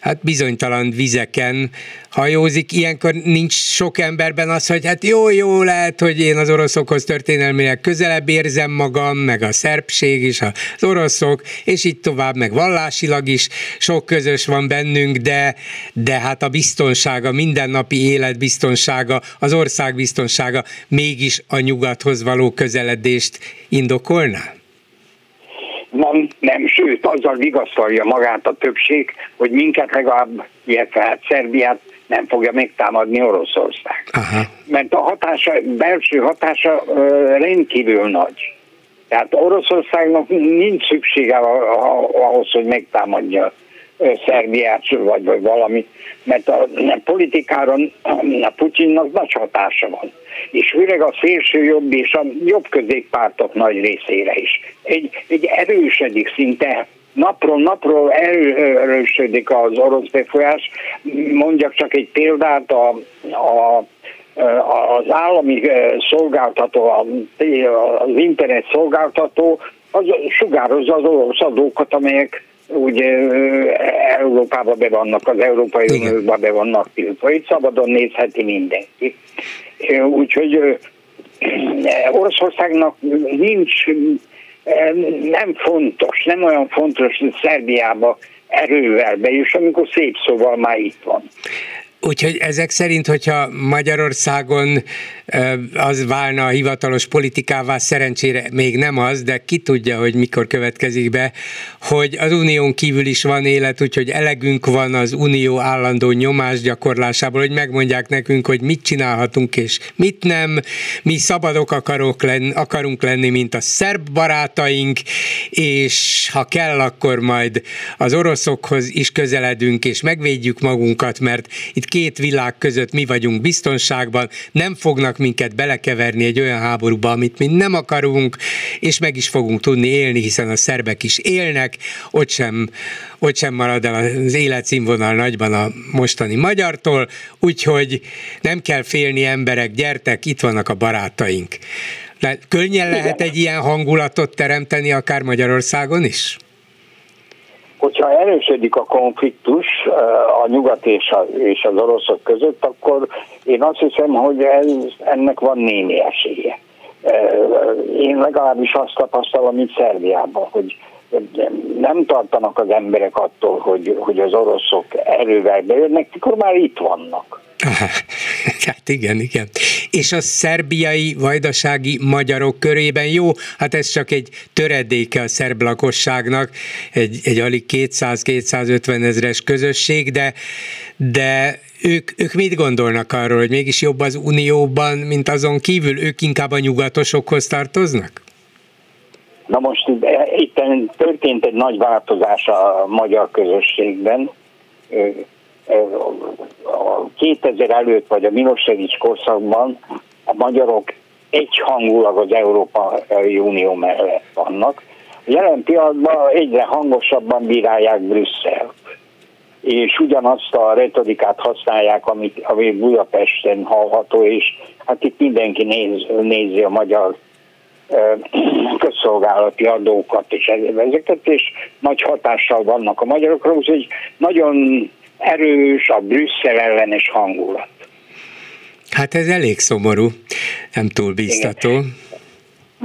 hát bizonytalan vizeken hajózik. Ilyenkor nincs sok emberben az, hogy hát jó, jó, lehet, hogy én az oroszokhoz történelmileg közelebb érzem magam, meg a szerbség is, az oroszok, és így tovább, meg vallásilag is sok közös van bennünk, de, de hát a biztonsága, mindennapi élet biztonsága, az ország biztonsága mégis a nyugathoz való közeledést indokolná? Nem, nem, sőt, azzal vigasztalja magát a többség, hogy minket legalább, illetve hát Szerbiát nem fogja megtámadni Oroszország. Aha. Mert a hatása, belső hatása rendkívül nagy. Tehát Oroszországnak nincs szüksége ahhoz, hogy megtámadja Szerbiát, vagy, vagy valami, mert a, a politikára a Putyinnak nagy hatása van. És főleg a szélső jobb és a jobb középpártok nagy részére is. Egy, egy erősödik szinte napról napról erősödik az orosz befolyás. Mondjak csak egy példát, a, a az állami szolgáltató, az internet szolgáltató, az sugározza az orosz adókat, amelyek úgy Európába be vannak, az Európai Unióba be vannak tiltva. Itt szabadon nézheti mindenki. Úgyhogy Oroszországnak nincs, nem fontos, nem olyan fontos, hogy Szerbiába erővel bejus, amikor szép szóval már itt van. Úgyhogy ezek szerint, hogyha Magyarországon az válna a hivatalos politikává, szerencsére még nem az, de ki tudja, hogy mikor következik be, hogy az unión kívül is van élet, úgyhogy elegünk van az unió állandó nyomás gyakorlásából, hogy megmondják nekünk, hogy mit csinálhatunk és mit nem. Mi szabadok akarok lenni, akarunk lenni, mint a szerb barátaink, és ha kell, akkor majd az oroszokhoz is közeledünk, és megvédjük magunkat, mert itt két világ között mi vagyunk biztonságban, nem fognak minket belekeverni egy olyan háborúba, amit mi nem akarunk, és meg is fogunk tudni élni, hiszen a szerbek is élnek, ott sem, ott sem marad el az életszínvonal nagyban a mostani magyartól, úgyhogy nem kell félni emberek, gyertek, itt vannak a barátaink. Le, könnyen lehet egy ilyen hangulatot teremteni akár Magyarországon is? Hogyha erősödik a konfliktus eh, a nyugat és, a, és az oroszok között, akkor én azt hiszem, hogy ez, ennek van némi esélye. Én legalábbis azt tapasztalom, mint Szerbiában, hogy nem tartanak az emberek attól, hogy, hogy az oroszok erővel bejönnek, mikor már itt vannak. [laughs] Hát igen, igen. És a szerbiai vajdasági magyarok körében jó, hát ez csak egy töredéke a szerb lakosságnak, egy, egy alig 200-250 ezres közösség, de, de ők, ők mit gondolnak arról, hogy mégis jobb az unióban, mint azon kívül? Ők inkább a nyugatosokhoz tartoznak? Na most itt történt egy nagy változás a magyar közösségben. 2000 előtt, vagy a Milosevic korszakban a magyarok egyhangulag az Európai Unió mellett vannak. Jelen pillanatban egyre hangosabban bírálják Brüsszelt és ugyanazt a retorikát használják, amit, ami Budapesten hallható, és hát itt mindenki néz, nézi a magyar [clears throat] közszolgálati adókat és ezeket, és nagy hatással vannak a magyarokra, úgyhogy nagyon erős a Brüsszel ellenes hangulat. Hát ez elég szomorú, nem túl biztató. Igen.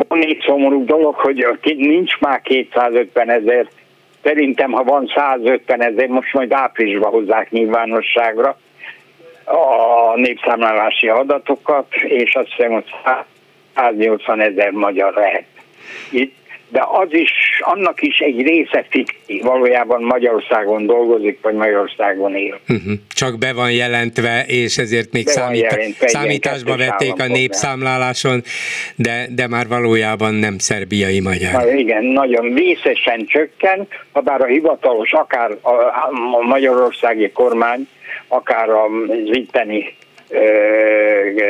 Van egy szomorú dolog, hogy nincs már 250 ezer, szerintem ha van 150 ezer, most majd áprilisban hozzák nyilvánosságra a népszámlálási adatokat, és azt hiszem, hogy 180 ezer magyar lehet. Itt de az is, annak is egy része fiktív, valójában Magyarországon dolgozik, vagy Magyarországon él. Uh-huh. Csak be van jelentve, és ezért még számít, jelentve, számításba vették a népszámláláson, de, de már valójában nem szerbiai magyar. Na, igen, nagyon vészesen csökken, ha bár a hivatalos, akár a, a magyarországi kormány, akár a itteni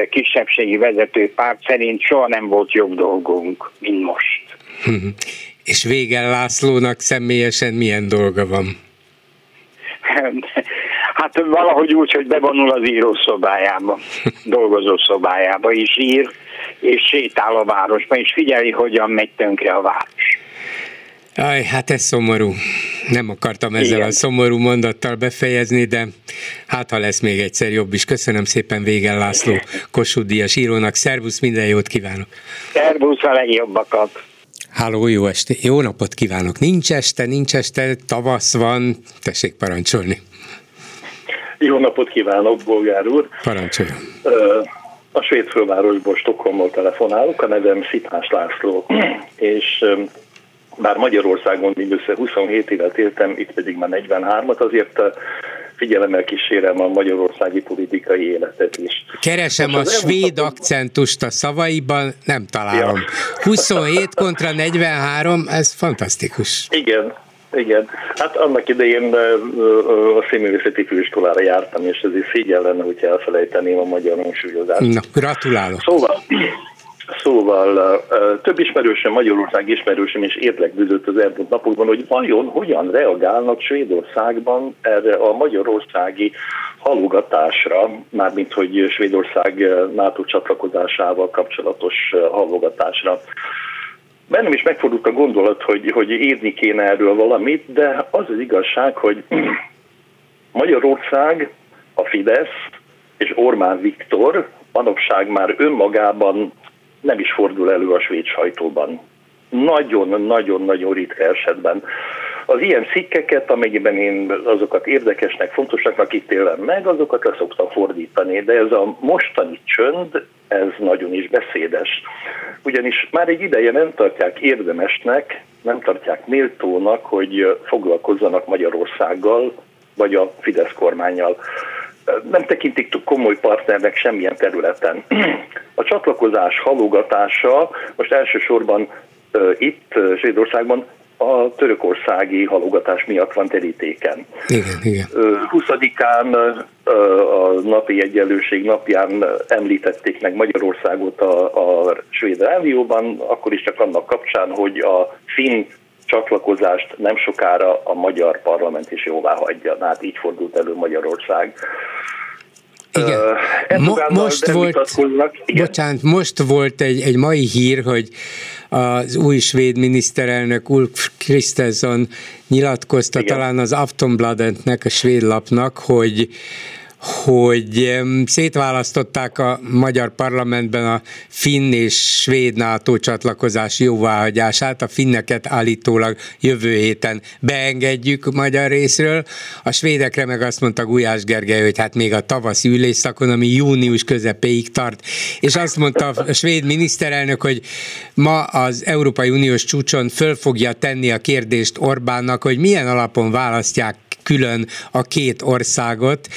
kisebbségi vezető párt szerint soha nem volt jobb dolgunk, mint most. [laughs] És Végel Lászlónak személyesen milyen dolga van? [laughs] Hát valahogy úgy, hogy bevonul az írószobájába, dolgozó szobájába, és ír, és sétál a városba, és figyeli, hogyan megy tönkre a város. Aj, hát ez szomorú. Nem akartam ezzel Igen. a szomorú mondattal befejezni, de hát ha lesz még egyszer jobb is. Köszönöm szépen Végel László Kossuth Díjas írónak. Szervusz, minden jót kívánok! Szervusz, a legjobbakat! Háló, jó este, jó napot kívánok! Nincs este, nincs este, tavasz van, tessék parancsolni. Jó napot kívánok, bolgár úr! Parancsoljon! A svéd fővárosból Stockholmból telefonálok, a nevem Szitás László, [clears throat] és bár Magyarországon mindössze 27 évet éltem, itt pedig már 43-at, azért figyelemmel kísérem a magyarországi politikai életet is. Keresem Most a svéd elmutatom... akcentust a szavaiban, nem találom. Ja. [laughs] 27 kontra 43, ez fantasztikus. Igen, igen, hát annak idején a színművészeti főiskolára jártam, és ezért szégyen lenne, hogyha elfelejteném a magyar hangsúlyozást. Na, gratulálok. Szóval, Szóval több ismerősöm, Magyarország ismerősöm is érdeklődött az elmúlt napokban, hogy vajon hogyan reagálnak Svédországban erre a magyarországi halogatásra, mármint hogy Svédország NATO csatlakozásával kapcsolatos halogatásra. bennem is megfordult a gondolat, hogy, hogy írni kéne erről valamit, de az az igazság, hogy [clears throat] Magyarország, a Fidesz és Orbán Viktor manapság már önmagában nem is fordul elő a svéd sajtóban. Nagyon-nagyon-nagyon ritka esetben. Az ilyen cikkeket, amelyben én azokat érdekesnek, fontosaknak ítélem meg, azokat le szoktam fordítani, de ez a mostani csönd, ez nagyon is beszédes. Ugyanis már egy ideje nem tartják érdemesnek, nem tartják méltónak, hogy foglalkozzanak Magyarországgal, vagy a Fidesz kormányjal nem tekintik komoly partnernek semmilyen területen. [clears throat] A csatlakozás halogatása most elsősorban itt Svédországban a törökországi halogatás miatt van terítéken. Igen, igen. 20-án a napi egyenlőség napján említették meg Magyarországot a, a svéd rádióban, akkor is csak annak kapcsán, hogy a finn csatlakozást nem sokára a magyar parlament is jóvá hagyja. Hát így fordult elő Magyarország. Igen. Uh, Mo- most volt, Igen. bocsánat, most volt egy, egy mai hír, hogy az új svéd miniszterelnök Ulf Kristersson nyilatkozta Igen. talán az Aftonbladetnek, a svéd lapnak, hogy hogy szétválasztották a magyar parlamentben a finn és svéd NATO csatlakozás jóváhagyását, a finneket állítólag jövő héten beengedjük magyar részről, a svédekre meg azt mondta Gulyás Gergely, hogy hát még a tavaszi ülésszakon, ami június közepéig tart, és azt mondta a svéd miniszterelnök, hogy ma az Európai Uniós csúcson föl fogja tenni a kérdést Orbánnak, hogy milyen alapon választják külön a két országot.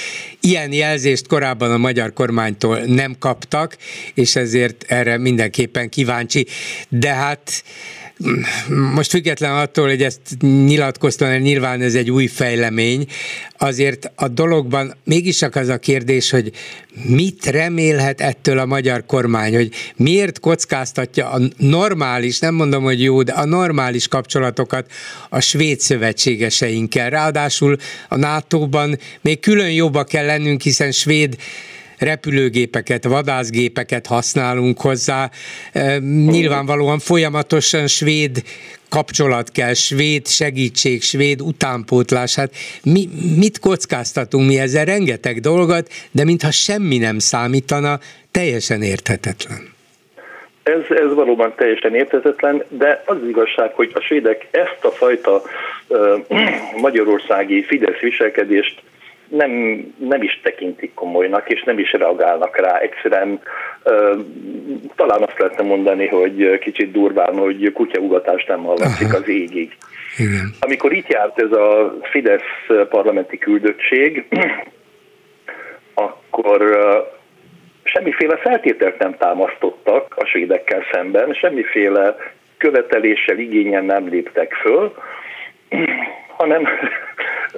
Ilyen jelzést korábban a magyar kormánytól nem kaptak, és ezért erre mindenképpen kíváncsi. De hát most független attól, hogy ezt nyilatkoztam, mert nyilván ez egy új fejlemény, azért a dologban mégis csak az a kérdés, hogy mit remélhet ettől a magyar kormány, hogy miért kockáztatja a normális, nem mondom, hogy jó, de a normális kapcsolatokat a svéd szövetségeseinkkel. Ráadásul a NATO-ban még külön jobba kell lennünk, hiszen svéd repülőgépeket, vadászgépeket használunk hozzá. Nyilvánvalóan folyamatosan svéd kapcsolat kell, svéd segítség, svéd utánpótlás. Hát mi, mit kockáztatunk mi ezzel? Rengeteg dolgot, de mintha semmi nem számítana, teljesen érthetetlen. Ez, ez valóban teljesen érthetetlen, de az, az igazság, hogy a svédek ezt a fajta uh, [clears throat] magyarországi Fidesz viselkedést nem, nem is tekintik komolynak, és nem is reagálnak rá. Egyszerűen talán azt lehetne mondani, hogy kicsit durván, hogy kutyaugatást nem hallatszik az égig. Igen. Amikor itt járt ez a Fidesz parlamenti küldöttség, [clears throat] akkor semmiféle feltételt nem támasztottak a svédekkel szemben, semmiféle követeléssel, igényen nem léptek föl, [clears throat] hanem,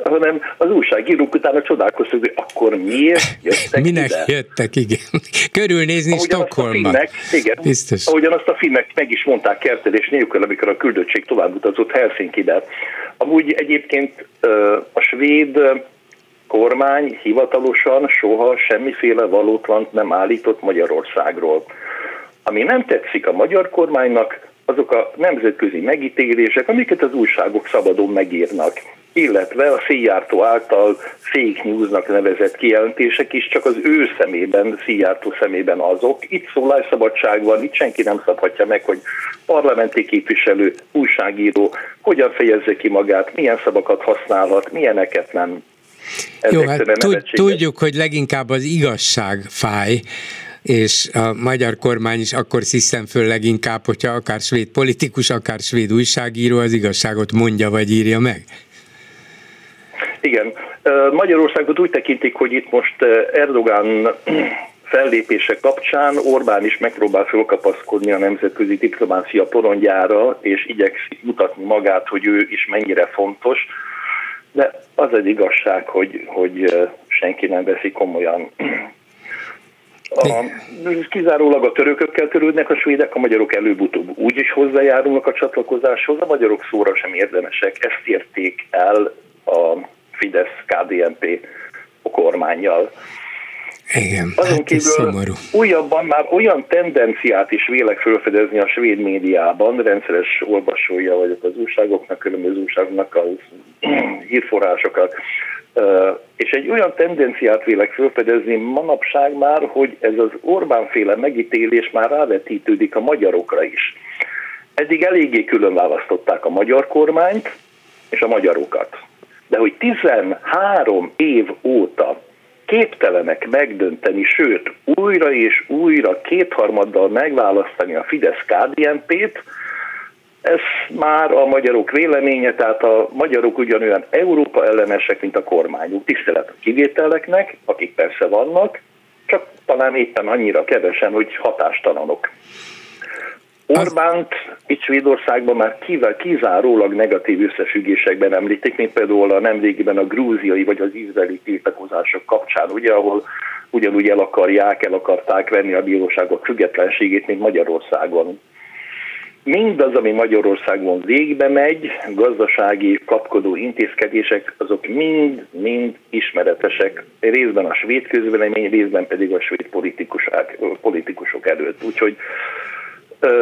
hanem az újságírók utána csodálkoztak, hogy akkor miért jöttek Minek ide? jöttek, igen. [laughs] Körülnézni Ahogyan Stockholmban. Finnek, igen, Biztos. ahogyan azt a finnek meg is mondták kertelés nélkül, amikor a küldöttség tovább utazott Helsinki-be. Amúgy egyébként a svéd kormány hivatalosan soha semmiféle valótlant nem állított Magyarországról. Ami nem tetszik a magyar kormánynak, azok a nemzetközi megítélések, amiket az újságok szabadon megírnak, illetve a Szijjártó által fake newsnak nevezett kijelentések is csak az ő szemében, Szijjártó szemében azok. Itt szólásszabadság van, itt senki nem szabhatja meg, hogy parlamenti képviselő, újságíró hogyan fejezze ki magát, milyen szavakat használhat, milyeneket nem. Ezek Jó, hát tudjuk, hogy leginkább az igazság fáj, és a magyar kormány is akkor sziszem föl leginkább, hogyha akár svéd politikus, akár svéd újságíró az igazságot mondja vagy írja meg. Igen. Magyarországot úgy tekintik, hogy itt most Erdogán [clears throat] fellépése kapcsán Orbán is megpróbál fölkapaszkodni a nemzetközi diplomácia porondjára, és igyekszik mutatni magát, hogy ő is mennyire fontos. De az egy igazság, hogy, hogy senki nem veszi komolyan [clears throat] a, kizárólag a törökökkel törődnek a svédek, a magyarok előbb-utóbb úgy is hozzájárulnak a csatlakozáshoz, a magyarok szóra sem érdemesek. Ezt érték el a Fidesz-KDNP kormányjal. Igen, Azon hát kívül szomorú. újabban már olyan tendenciát is vélek felfedezni a svéd médiában, rendszeres olvasója vagyok az újságoknak, különböző újságoknak az hírforrásokat, és egy olyan tendenciát vélek felfedezni manapság már, hogy ez az Orbán féle megítélés már rávetítődik a magyarokra is. Eddig eléggé külön választották a magyar kormányt és a magyarokat. De hogy 13 év óta képtelenek megdönteni, sőt, újra és újra kétharmaddal megválasztani a fidesz KDNP-t, ez már a magyarok véleménye, tehát a magyarok ugyanolyan Európa ellenesek, mint a kormányuk. Tisztelet a kivételeknek, akik persze vannak, csak talán éppen annyira kevesen, hogy hatástalanok. Orbánt itt Svédországban már kivel kizárólag negatív összefüggésekben említik, mint például a nemrégiben a grúziai vagy az izraeli tiltakozások kapcsán, ugye, ahol ugyanúgy el akarják, el akarták venni a bíróságok függetlenségét, mint Magyarországon. Mindaz, ami Magyarországon végbe megy, gazdasági kapkodó intézkedések, azok mind-mind ismeretesek, részben a svéd közvélemény, részben pedig a svéd politikusok előtt. Úgyhogy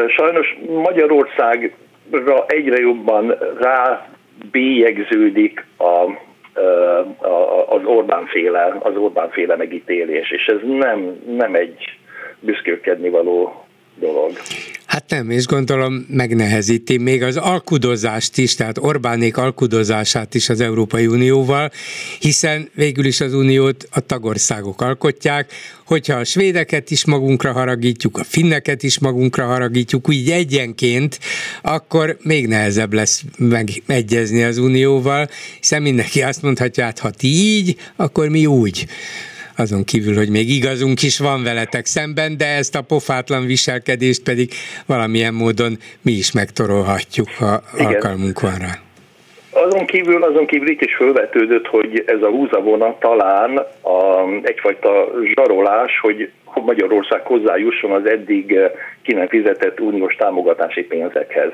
Sajnos Magyarországra egyre jobban rá bélyegződik a, az Orbán féle, az Orbán féle megítélés, és ez nem, nem egy büszkélkedni való dolog. Hát nem, és gondolom megnehezíti még az alkudozást is, tehát Orbánék alkudozását is az Európai Unióval, hiszen végül is az uniót a tagországok alkotják, hogyha a svédeket is magunkra haragítjuk, a finneket is magunkra haragítjuk, úgy egyenként, akkor még nehezebb lesz megegyezni az unióval, hiszen mindenki azt mondhatja, hát ha ti így, akkor mi úgy azon kívül, hogy még igazunk is van veletek szemben, de ezt a pofátlan viselkedést pedig valamilyen módon mi is megtorolhatjuk, ha Igen. alkalmunk van rá. Azon kívül, azon kívül itt is felvetődött, hogy ez a húzavona talán a, egyfajta zsarolás, hogy Magyarország hozzájusson az eddig ki nem fizetett uniós támogatási pénzekhez.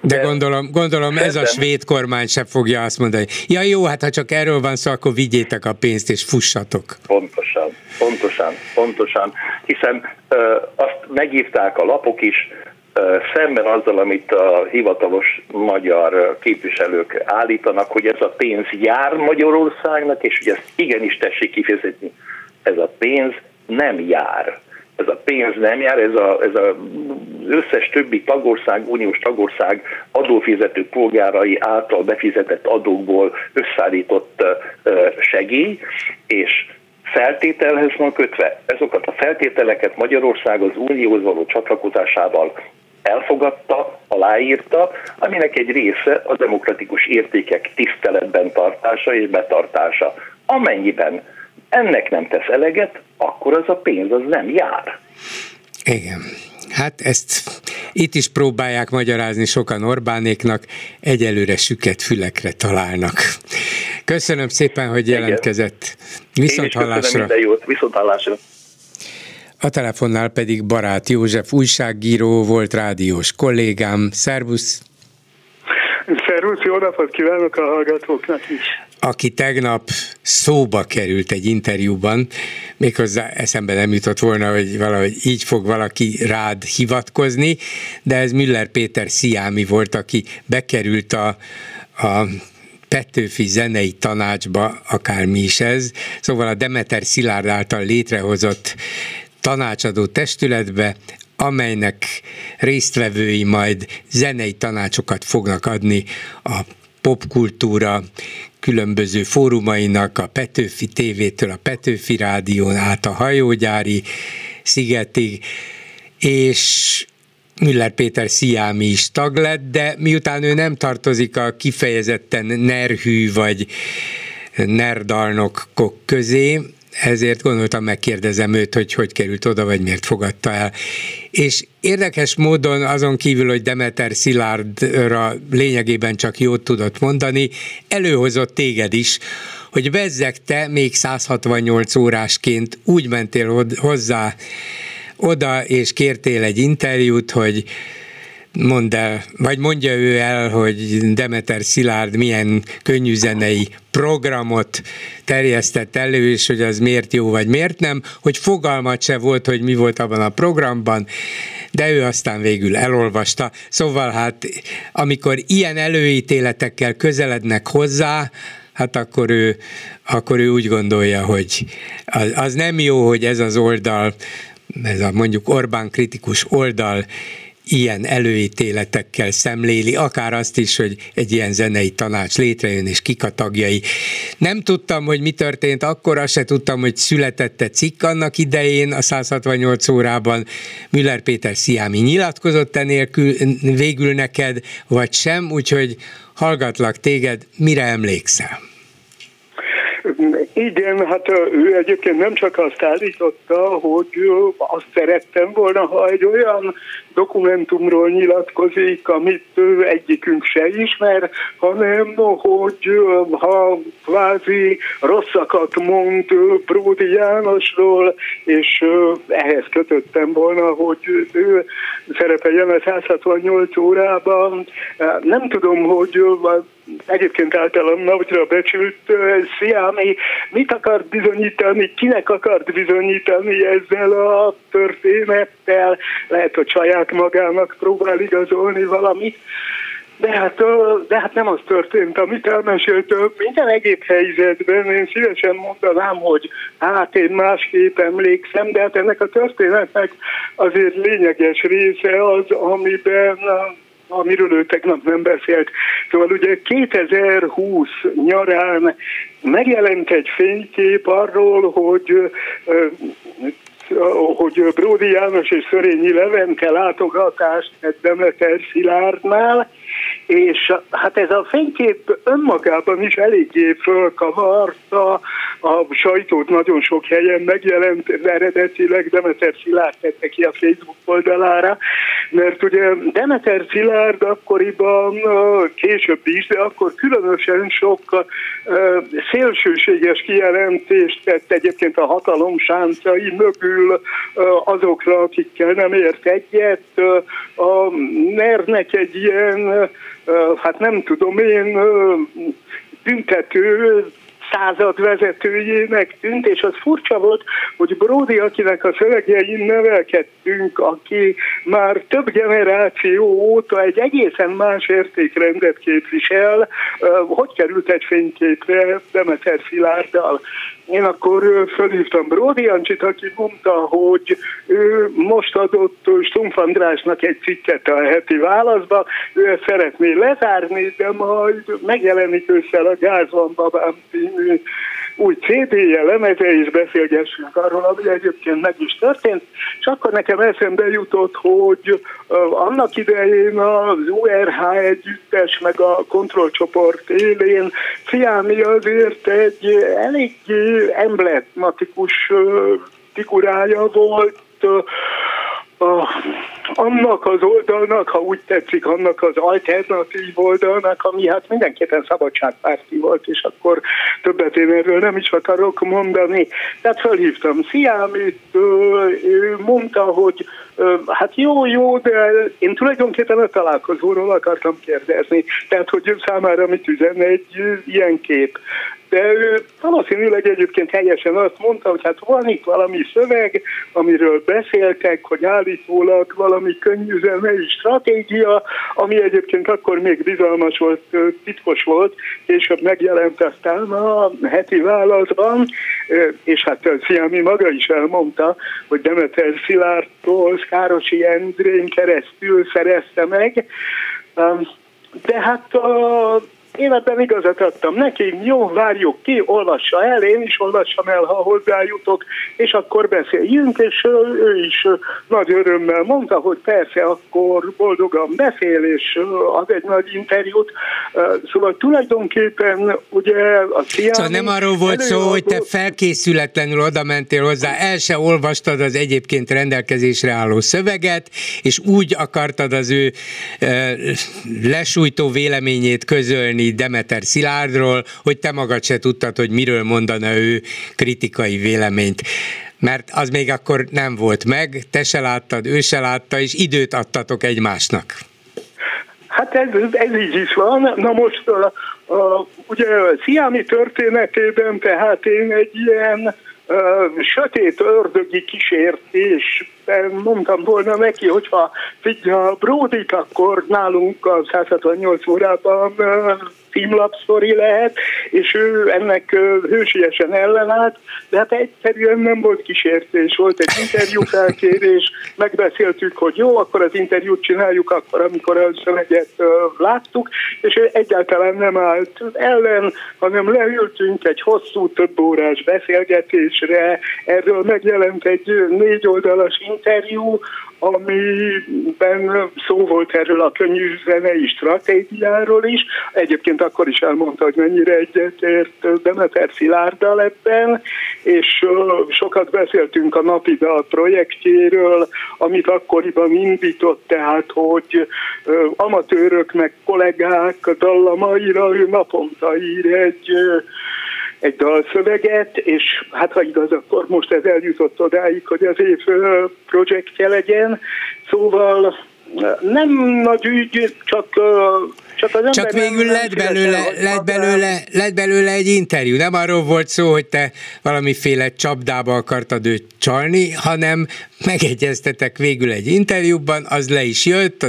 De gondolom, gondolom ez a svéd kormány sem fogja azt mondani, ja jó, hát ha csak erről van szó, akkor vigyétek a pénzt és fussatok. Pontosan, pontosan, pontosan, hiszen ö, azt megírták a lapok is, ö, szemben azzal, amit a hivatalos magyar képviselők állítanak, hogy ez a pénz jár Magyarországnak, és hogy ezt igenis tessék kifizetni. Ez a pénz nem jár ez a pénz nem jár, ez, a, ez a, összes többi tagország, uniós tagország adófizető polgárai által befizetett adókból összeállított segély, és feltételhez van kötve. Ezokat a feltételeket Magyarország az unióhoz való csatlakozásával elfogadta, aláírta, aminek egy része a demokratikus értékek tiszteletben tartása és betartása. Amennyiben ennek nem tesz eleget, akkor az a pénz az nem jár. Igen. Hát ezt itt is próbálják magyarázni sokan Orbánéknak, egyelőre süket fülekre találnak. Köszönöm szépen, hogy jelentkezett. Viszont hallásra. jót. Viszont hallásra. A telefonnál pedig Barát József újságíró volt rádiós kollégám. Szervusz! Szervusz, jó napot kívánok a hallgatóknak is! Aki tegnap szóba került egy interjúban, méghozzá eszembe nem jutott volna, hogy valahogy így fog valaki rád hivatkozni, de ez Müller Péter Sziámi volt, aki bekerült a, a Petőfi zenei tanácsba, akármi is ez, szóval a Demeter Szilárd által létrehozott tanácsadó testületbe, amelynek résztvevői majd zenei tanácsokat fognak adni a popkultúra különböző fórumainak, a Petőfi tévétől, a Petőfi rádión át a hajógyári szigetig, és Müller Péter Sziámi is tag lett, de miután ő nem tartozik a kifejezetten nerhű vagy nerdalnokok közé, ezért gondoltam, megkérdezem őt, hogy hogy került oda, vagy miért fogadta el. És érdekes módon azon kívül, hogy Demeter Szilárdra lényegében csak jót tudott mondani, előhozott téged is, hogy bezzeg te még 168 órásként úgy mentél hozzá oda, és kértél egy interjút, hogy mondd el, vagy mondja ő el, hogy Demeter Szilárd milyen könnyűzenei programot terjesztett elő, és hogy az miért jó, vagy miért nem, hogy fogalmat se volt, hogy mi volt abban a programban, de ő aztán végül elolvasta. Szóval hát, amikor ilyen előítéletekkel közelednek hozzá, hát akkor ő, akkor ő úgy gondolja, hogy az, az nem jó, hogy ez az oldal, ez a mondjuk Orbán kritikus oldal ilyen előítéletekkel szemléli, akár azt is, hogy egy ilyen zenei tanács létrejön, és kik a tagjai. Nem tudtam, hogy mi történt akkor, azt se tudtam, hogy született egy cikk annak idején, a 168 órában Müller Péter Sziámi nyilatkozott enélkül végül neked, vagy sem, úgyhogy hallgatlak téged, mire emlékszel? Igen, hát ő egyébként nem csak azt állította, hogy azt szerettem volna, ha egy olyan dokumentumról nyilatkozik, amit egyikünk se ismer, hanem hogy ha kvázi rosszakat mond Pródi Jánosról, és ehhez kötöttem volna, hogy ő szerepeljen a 168 órában. Nem tudom, hogy egyébként általam nagyra becsült Sziámi mit akart bizonyítani, kinek akart bizonyítani ezzel a történettel, lehet, hogy saját magának próbál igazolni valamit, de hát, de hát nem az történt, amit elmesélt. Minden egyéb helyzetben én szívesen mondanám, hogy hát én másképp emlékszem, de hát ennek a történetnek azért lényeges része az, amiben amiről ő tegnap nem beszélt. Szóval ugye 2020 nyarán megjelent egy fénykép arról, hogy hogy Bródi János és Szörényi Levente látogatást tett Demeter Szilárdnál, és hát ez a fénykép önmagában is eléggé fölkavarta a sajtót nagyon sok helyen megjelent, eredetileg Demeter Szilárd tette ki a Facebook oldalára, mert ugye Demeter Szilárd akkoriban, később is, de akkor különösen sok szélsőséges kijelentést tett egyébként a hatalom sáncai mögül azokra, akikkel nem ért egyet. A ner egy ilyen hát nem tudom én, büntető század vezetőjének tűnt, és az furcsa volt, hogy Brody, akinek a szövegjein nevelkedtünk, aki már több generáció óta egy egészen más értékrendet képvisel, hogy került egy fényképre Demeter Szilárddal. Én akkor fölhívtam Bródi Ancsit, aki mondta, hogy ő most adott Stumpf Andrásnak egy cikket a heti válaszba, ő ezt szeretné lezárni, de majd megjelenik ősszel a Gázvan Babám új CD-je, lemeze, és beszélgessünk arról, ami egyébként meg is történt, és akkor nekem eszembe jutott, hogy annak idején az URH együttes, meg a kontrollcsoport élén Fiámi azért egy elég emblematikus figurája volt, annak az oldalnak, ha úgy tetszik, annak az alternatív oldalnak, ami hát mindenképpen szabadságpárti volt, és akkor többet én erről nem is akarok mondani. Tehát felhívtam Sziámit, ő mondta, hogy hát jó, jó, de én tulajdonképpen a találkozóról akartam kérdezni. Tehát, hogy ő számára mit üzen egy ilyen kép de ő valószínűleg egyébként helyesen azt mondta, hogy hát van itt valami szöveg, amiről beszéltek, hogy állítólag valami könnyű zenei stratégia, ami egyébként akkor még bizalmas volt, titkos volt, később megjelent aztán a heti válaszban, és hát Sziámi maga is elmondta, hogy Demeter Szilárdtól Károsi Endrén keresztül szerezte meg, de hát a én ebben igazat adtam neki, jó, várjuk ki, olvassa el, én is olvassam el, ha hozzájutok, és akkor beszéljünk, és ő is nagy örömmel mondta, hogy persze, akkor boldogan beszél, és ad egy nagy interjút. Szóval tulajdonképpen ugye a Sziámi... Szóval nem arról volt szó, hogy te felkészületlenül oda mentél hozzá, el se olvastad az egyébként rendelkezésre álló szöveget, és úgy akartad az ő lesújtó véleményét közölni, Demeter Szilárdról, hogy te magad se tudtad, hogy miről mondana ő kritikai véleményt mert az még akkor nem volt meg, te se láttad, ő se látta, és időt adtatok egymásnak. Hát ez, ez így is van. Na most a, a, ugye a Sziámi történetében tehát én egy ilyen sötét ördögi kísértésben mondtam volna neki, hogyha figyel Bródit, akkor nálunk a 168 órában címlapsztori lehet, és ő ennek hősiesen ellenállt, de hát egyszerűen nem volt kísértés, volt egy interjú felkérés, megbeszéltük, hogy jó, akkor az interjút csináljuk akkor, amikor a szöveget láttuk, és ő egyáltalán nem állt ellen, hanem leültünk egy hosszú, több órás beszélgetésre, erről megjelent egy négy oldalas interjú, amiben szó volt erről a könnyű zenei stratégiáról is. Egyébként akkor is elmondta, hogy mennyire egyetért Demeter Szilárddal ebben, és sokat beszéltünk a napi dal projektjéről, amit akkoriban indított, tehát hogy amatőrök meg kollégák dallamaira ő naponta ír egy egy dalszöveget, és hát ha igaz, akkor most ez eljutott odáig, hogy az év projektje legyen. Szóval nem nagy ügy, csak csak, az Csak végül nem, lett, belőle, lett, belőle, lett belőle egy interjú. Nem arról volt szó, hogy te valamiféle csapdába akartad őt csalni, hanem megegyeztetek végül egy interjúban, az le is jött,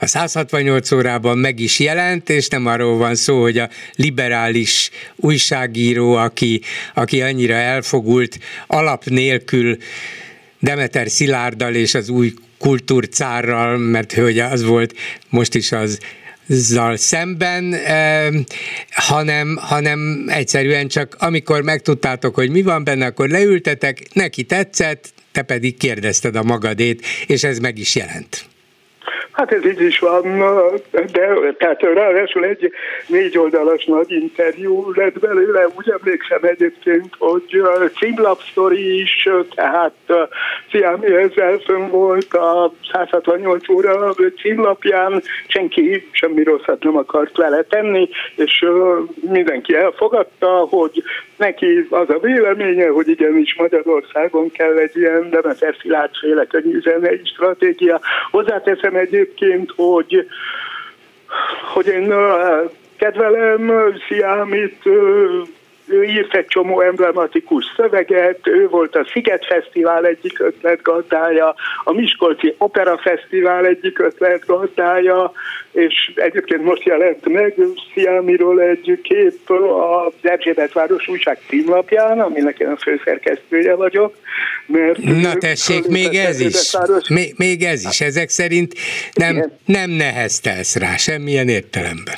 a 168 órában meg is jelent, és nem arról van szó, hogy a liberális újságíró, aki, aki annyira elfogult, alap nélkül Demeter Szilárddal és az új kultúrcárral, mert hogy az volt, most is az zal szemben, hanem, hanem egyszerűen csak amikor megtudtátok, hogy mi van benne, akkor leültetek, neki tetszett, te pedig kérdezted a magadét, és ez meg is jelent. Hát ez így is van, de tehát ráadásul egy négy oldalas nagy interjú lett belőle, úgy emlékszem egyébként, hogy címlapsztori is, tehát Sziámi ezzel fönn volt a 168 óra címlapján, senki semmi rosszat nem akart vele tenni, és mindenki elfogadta, hogy neki az a véleménye, hogy igenis Magyarországon kell egy ilyen Demeter Szilárd féle könnyűzenei stratégia. Hozzáteszem egyébként, hogy, hogy én kedvelem Sziámit, ő írt egy csomó emblematikus szöveget, ő volt a Sziget Fesztivál egyik ötletgazdája, a Miskolci Opera Fesztivál egyik ötletgazdája, és egyébként most jelent meg Sziámiról egy kép az Erzsébet város újság címlapján, aminek én a főszerkesztője vagyok. Mert Na tessék, még ez is, még, még ez is, ezek szerint nem, nem neheztelsz rá semmilyen értelemben.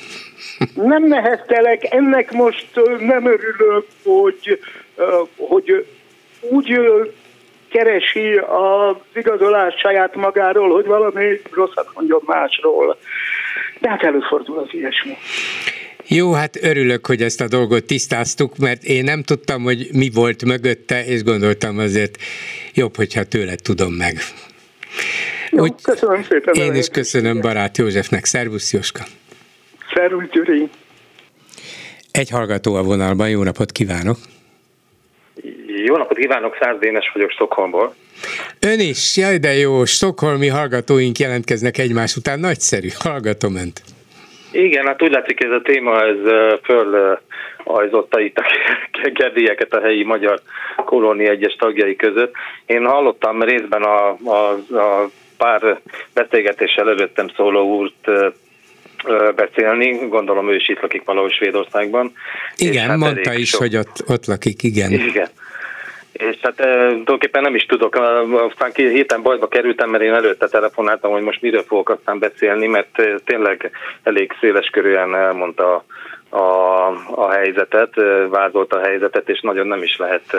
Nem neheztelek, ennek most nem örülök, hogy, hogy úgy keresi az igazolást saját magáról, hogy valami rosszat mondjon másról. De hát előfordul az ilyesmi. Jó, hát örülök, hogy ezt a dolgot tisztáztuk, mert én nem tudtam, hogy mi volt mögötte, és gondoltam azért jobb, hogyha tőle tudom meg. Jó, Úgy, köszönöm szépen. Én is köszönöm Barát Józsefnek. Szervusz, Jóska. Szervusz, Gyuri! Egy hallgató a vonalban, jó napot kívánok! Jó napot kívánok, Száz Dénes vagyok Stockholmból. Ön is, jaj de jó, stokholmi hallgatóink jelentkeznek egymás után, nagyszerű, hallgatom önt. Igen, hát úgy látszik, ez a téma, ez föl ajzotta itt a [laughs] kedélyeket a helyi magyar kolónia egyes tagjai között. Én hallottam részben a, a, a pár beszélgetéssel előttem szóló úrt beszélni, gondolom ő is itt lakik valahol Svédországban. Igen, hát mondta is, sok... hogy ott, ott lakik, igen. Igen. És hát tulajdonképpen nem is tudok, aztán héten bajba kerültem, mert én előtte telefonáltam, hogy most miről fogok aztán beszélni, mert tényleg elég széles körülön elmondta a, a helyzetet, vázolta a helyzetet, és nagyon nem is lehet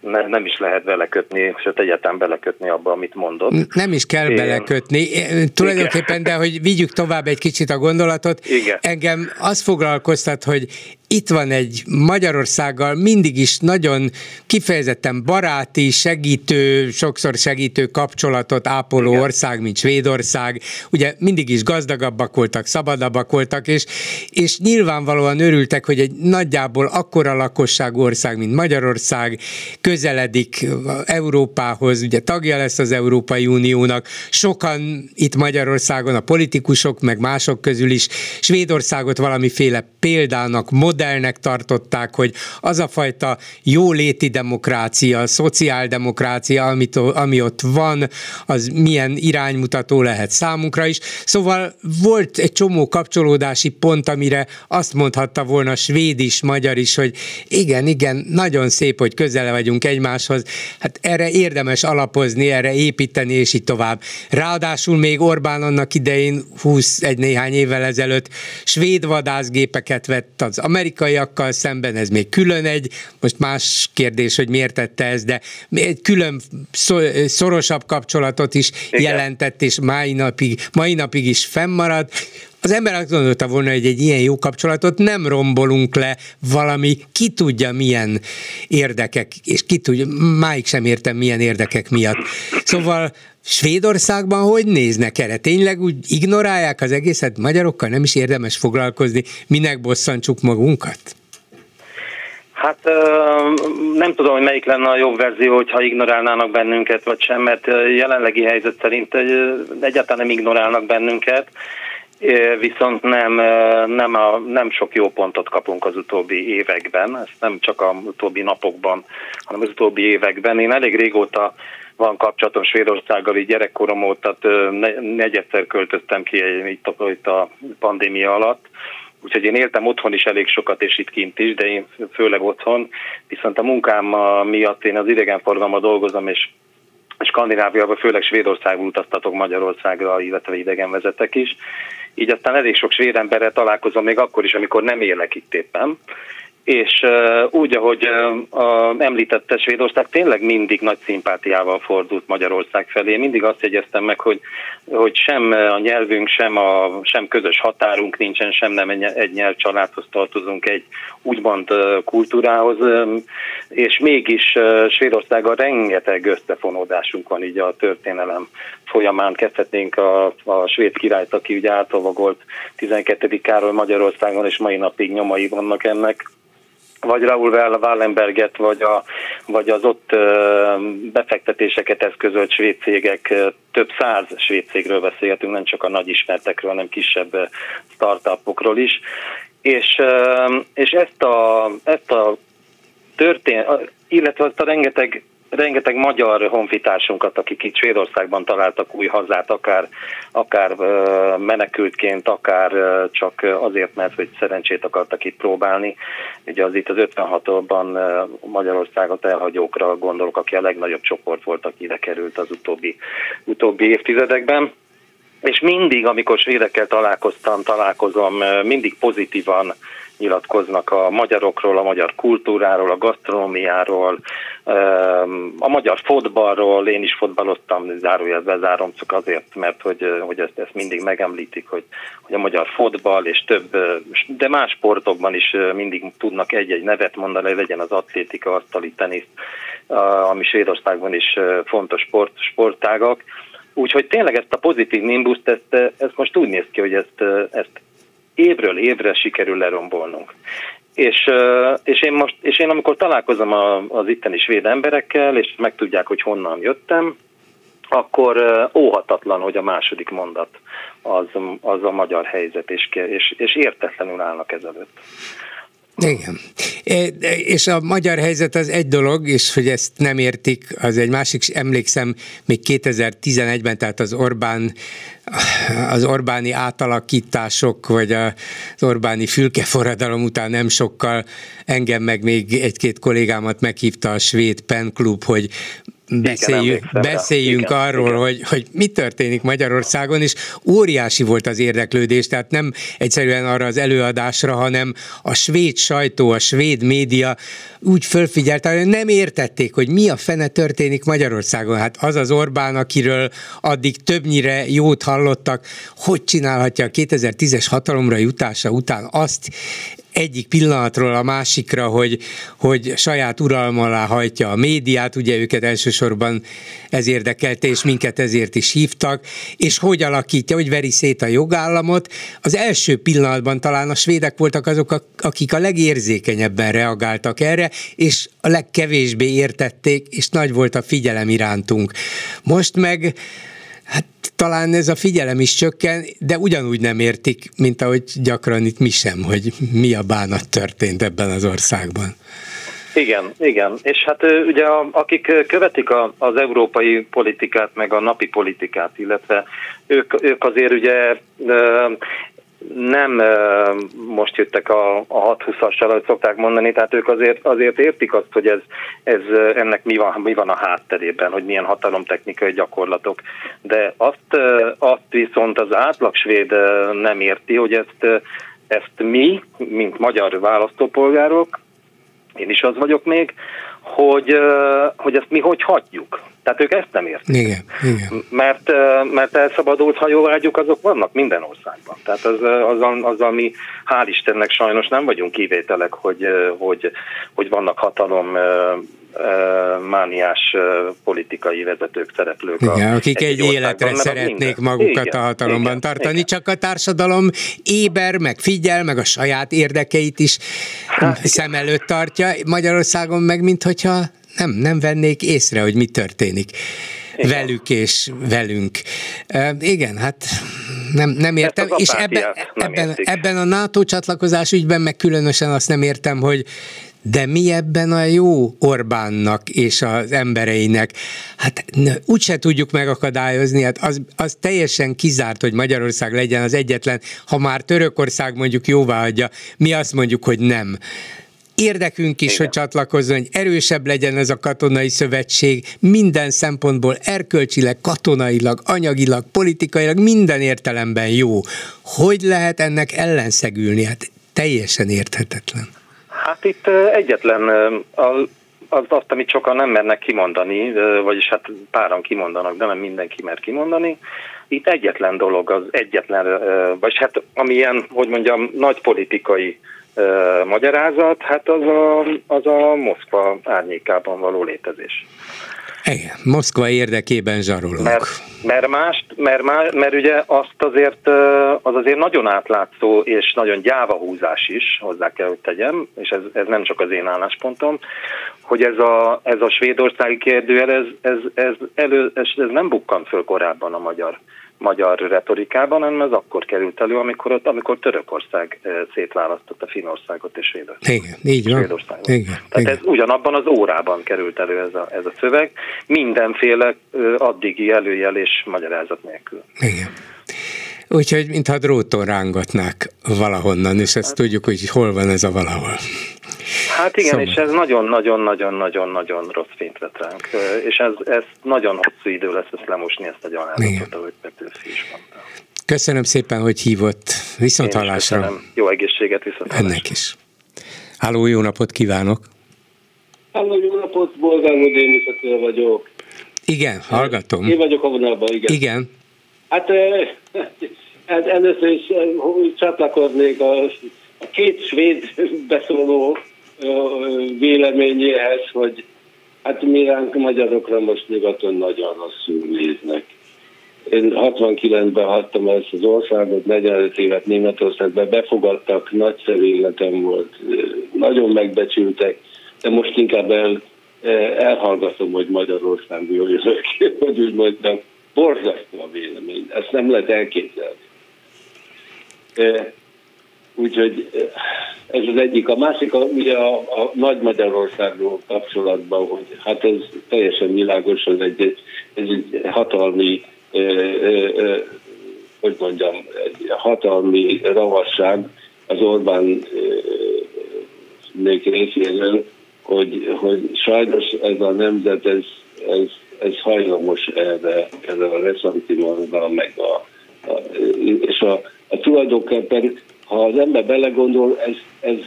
ne, nem is lehet belekötni, sőt egyáltalán belekötni abba, amit mondott. Nem is kell Én... belekötni, tulajdonképpen, de hogy vigyük tovább egy kicsit a gondolatot, Igen. engem az foglalkoztat, hogy itt van egy Magyarországgal mindig is nagyon kifejezetten baráti, segítő, sokszor segítő kapcsolatot ápoló Igen. ország, mint Svédország. Ugye mindig is gazdagabbak voltak, szabadabbak voltak, és, és nyilvánvalóan örültek, hogy egy nagyjából akkora lakosságú ország, mint Magyarország közeledik Európához, ugye tagja lesz az Európai Uniónak. Sokan itt Magyarországon, a politikusok, meg mások közül is Svédországot valamiféle példának, modellnek tartották, hogy az a fajta jóléti demokrácia, szociáldemokrácia, amit, ami ott van, az milyen iránymutató lehet számunkra is. Szóval volt egy csomó kapcsolódási pont, amire azt mondhatta volna svéd is, magyar is, hogy igen, igen, nagyon szép, hogy közele vagyunk egymáshoz. Hát erre érdemes alapozni, erre építeni, és így tovább. Ráadásul még Orbán annak idején 20 egy néhány évvel ezelőtt svéd vadászgépeket vett az amerikaiakkal szemben, ez még külön egy, most más kérdés, hogy miért tette ez, de egy külön szorosabb kapcsolatot is Igen. jelentett, és mai napig, mai napig is fennmarad. Az ember azt gondolta volna, hogy egy ilyen jó kapcsolatot nem rombolunk le valami, ki tudja milyen érdekek, és ki tudja, máig sem értem milyen érdekek miatt. Szóval Svédországban hogy néznek erre? Tényleg úgy ignorálják az egészet? Magyarokkal nem is érdemes foglalkozni, minek bosszantsuk magunkat? Hát nem tudom, hogy melyik lenne a jobb verzió, hogyha ignorálnának bennünket, vagy sem, mert jelenlegi helyzet szerint egyáltalán nem ignorálnak bennünket, viszont nem, nem, a, nem sok jó pontot kapunk az utóbbi években, ezt nem csak a utóbbi napokban, hanem az utóbbi években. Én elég régóta van kapcsolatom Svédországgal, így gyerekkorom óta negyedszer költöztem ki itt itt a pandémia alatt, úgyhogy én éltem otthon is elég sokat, és itt kint is, de én főleg otthon, viszont a munkám miatt én az idegenforgalomban dolgozom, és Skandináviában, főleg Svédországból utaztatok Magyarországra, illetve idegenvezetek is. Így aztán elég sok svéd emberrel találkozom még akkor is, amikor nem élek itt éppen és úgy, ahogy uh, említette Svédország, tényleg mindig nagy szimpátiával fordult Magyarország felé. Mindig azt jegyeztem meg, hogy, hogy sem a nyelvünk, sem, a, sem közös határunk nincsen, sem nem egy nyelvcsaládhoz tartozunk, egy úgymond uh, kultúrához, um, és mégis uh, Svédországgal rengeteg összefonódásunk van így a történelem folyamán. Kezdhetnénk a, a svéd királyt, aki ugye átolvagolt 12. Károly Magyarországon, és mai napig nyomai vannak ennek vagy Raúl Wallenberget, vagy, a, vagy az ott befektetéseket eszközölt svéd cégek, több száz svéd cégről beszélgetünk, nem csak a nagy ismertekről, hanem kisebb startupokról is. És, és ezt a, ezt a történ, illetve azt a rengeteg rengeteg magyar honfitársunkat, akik itt Svédországban találtak új hazát, akár, akár menekültként, akár csak azért, mert hogy szerencsét akartak itt próbálni. Ugye az itt az 56-ban Magyarországot elhagyókra gondolok, aki a legnagyobb csoport volt, aki ide került az utóbbi, utóbbi évtizedekben. És mindig, amikor svédekkel találkoztam, találkozom, mindig pozitívan nyilatkoznak a magyarokról, a magyar kultúráról, a gasztronómiáról, a magyar fotballról, én is fotballoztam, zárójel bezárom, csak azért, mert hogy, hogy ezt, ezt mindig megemlítik, hogy, hogy a magyar fotball és több, de más sportokban is mindig tudnak egy-egy nevet mondani, legyen az atlétika, asztali tenisz, ami Svédországban is fontos sport, sportágak. Úgyhogy tényleg ezt a pozitív nimbuszt, ezt, ezt most úgy néz ki, hogy ezt, ezt évről évre sikerül lerombolnunk. És, és, én most, és én amikor találkozom az itteni svéd emberekkel, és megtudják, hogy honnan jöttem, akkor óhatatlan, hogy a második mondat az, az a magyar helyzet, és, és, és értetlenül állnak ezelőtt. Igen. E, és a magyar helyzet az egy dolog, és hogy ezt nem értik, az egy másik, emlékszem, még 2011-ben, tehát az Orbán az Orbáni átalakítások, vagy az Orbáni fülkeforradalom után nem sokkal engem meg még egy-két kollégámat meghívta a svéd Pen Club, hogy beszéljünk, igen, beszéljünk igen, arról, igen. Hogy, hogy mi történik Magyarországon, és óriási volt az érdeklődés, tehát nem egyszerűen arra az előadásra, hanem a svéd sajtó, a svéd média úgy fölfigyelt, hogy nem értették, hogy mi a fene történik Magyarországon. Hát az az Orbán, akiről addig többnyire jót hallottak, hogy csinálhatja a 2010-es hatalomra jutása után azt, egyik pillanatról a másikra, hogy, hogy saját uralma alá hajtja a médiát, ugye őket elsősorban ez érdekelte, és minket ezért is hívtak, és hogy alakítja, hogy veri szét a jogállamot. Az első pillanatban talán a svédek voltak azok, akik a legérzékenyebben reagáltak erre, és a legkevésbé értették, és nagy volt a figyelem irántunk. Most meg Hát talán ez a figyelem is csökken, de ugyanúgy nem értik, mint ahogy gyakran itt mi sem, hogy mi a bánat történt ebben az országban. Igen, igen. És hát ugye akik követik az európai politikát, meg a napi politikát, illetve ők, ők azért ugye nem most jöttek a, a 6-20-assal, ahogy szokták mondani, tehát ők azért, azért értik azt, hogy ez, ez ennek mi van, mi van a hátterében, hogy milyen hatalomtechnikai gyakorlatok. De azt, azt viszont az átlag nem érti, hogy ezt, ezt mi, mint magyar választópolgárok, én is az vagyok még, hogy, hogy ezt mi hogy hagyjuk. Tehát ők ezt nem értik. Igen, igen. Mert, mert elszabadult hajóvágyuk azok vannak minden országban. Tehát az, azzal, azzal mi hál' Istennek sajnos nem vagyunk kivételek, hogy, hogy, hogy vannak hatalom mániás politikai vezetők, szereplők. Igen, akik egy, egy életre szeretnék minden. magukat igen, a hatalomban igen, tartani, igen. csak a társadalom éber, meg figyel, meg a saját érdekeit is hát, szem igen. előtt tartja. Magyarországon meg, mintha nem, nem vennék észre, hogy mi történik. Igen. velük és velünk. Uh, igen, hát nem, nem értem, és ebben, nem ebben, ebben a NATO csatlakozás ügyben meg különösen azt nem értem, hogy de mi ebben a jó Orbánnak és az embereinek? Hát úgyse tudjuk megakadályozni, hát az, az teljesen kizárt, hogy Magyarország legyen az egyetlen, ha már Törökország mondjuk jóvá adja, mi azt mondjuk, hogy nem érdekünk is, Igen. hogy csatlakozzon, hogy erősebb legyen ez a katonai szövetség, minden szempontból erkölcsileg, katonailag, anyagilag, politikailag, minden értelemben jó. Hogy lehet ennek ellenszegülni? Hát teljesen érthetetlen. Hát itt egyetlen az, azt, amit sokan nem mernek kimondani, vagyis hát páran kimondanak, de nem mindenki mer kimondani. Itt egyetlen dolog, az egyetlen, vagy hát amilyen, hogy mondjam, nagy politikai magyarázat, hát az a, az a Moszkva árnyékában való létezés. Igen, Moszkva érdekében zsarolunk. Mert, mert, más, mert, más, mert ugye azt azért, az azért nagyon átlátszó és nagyon gyáva húzás is, hozzá kell, hogy tegyem, és ez, ez nem csak az én álláspontom, hogy ez a, ez a svédországi kérdőjel, ez, ez, ez, elő, ez, ez nem bukkant föl korábban a magyar magyar retorikában, hanem ez akkor került elő, amikor, ott, amikor Törökország szétválasztotta Finországot és Svédországot. Igen, így van. Svédországot. Igen, Tehát igen. ez ugyanabban az órában került elő ez a, ez a szöveg, mindenféle addigi előjelés magyarázat nélkül. Igen. Úgyhogy mintha dróton rángatnák valahonnan, és ezt hát, tudjuk, hogy hol van ez a valahol. Hát igen, szóval. és ez nagyon-nagyon-nagyon-nagyon-nagyon rossz fényt vett ránk, és ez, ez nagyon hosszú idő lesz ezt lemosni, ezt a gyalázatot, ahogy Petőfi is mondta. Köszönöm szépen, hogy hívott. Viszont Én hallásra. Jó egészséget, viszont hallásra. Ennek is. Háló, jó napot kívánok! Háló, jó napot, Bolgár Déniszatől vagyok. Igen, hallgatom. Én vagyok a vonalban, igen. Igen. Hát, hát először is csatlakoznék a, a két svéd beszóló véleményéhez, hogy hát mi ránk magyarokra most nyugaton nagyon rosszul néznek. Én 69-ben hattam ezt az országot, 45 évet Németországban befogadtak, nagyszerű életem volt, nagyon megbecsültek, de most inkább el, elhallgatom, hogy Magyarországból jövök, [laughs] hogy úgy mondjam, borzasztó a vélemény, ezt nem lehet elképzelni. Úgyhogy ez az egyik. A másik a, ugye a, a Nagy Magyarországról kapcsolatban, hogy hát ez teljesen világos, ez egy, ez egy hatalmi, ö, ö, ö, hogy mondjam, egy hatalmi ravasság az Orbán még részéről, hogy, hogy sajnos ez a nemzet, ez, ez, ez hajlamos erre, erre a reszantimonra, meg a, a, és a, a tulajdonképpen ha az ember belegondol, ez, ez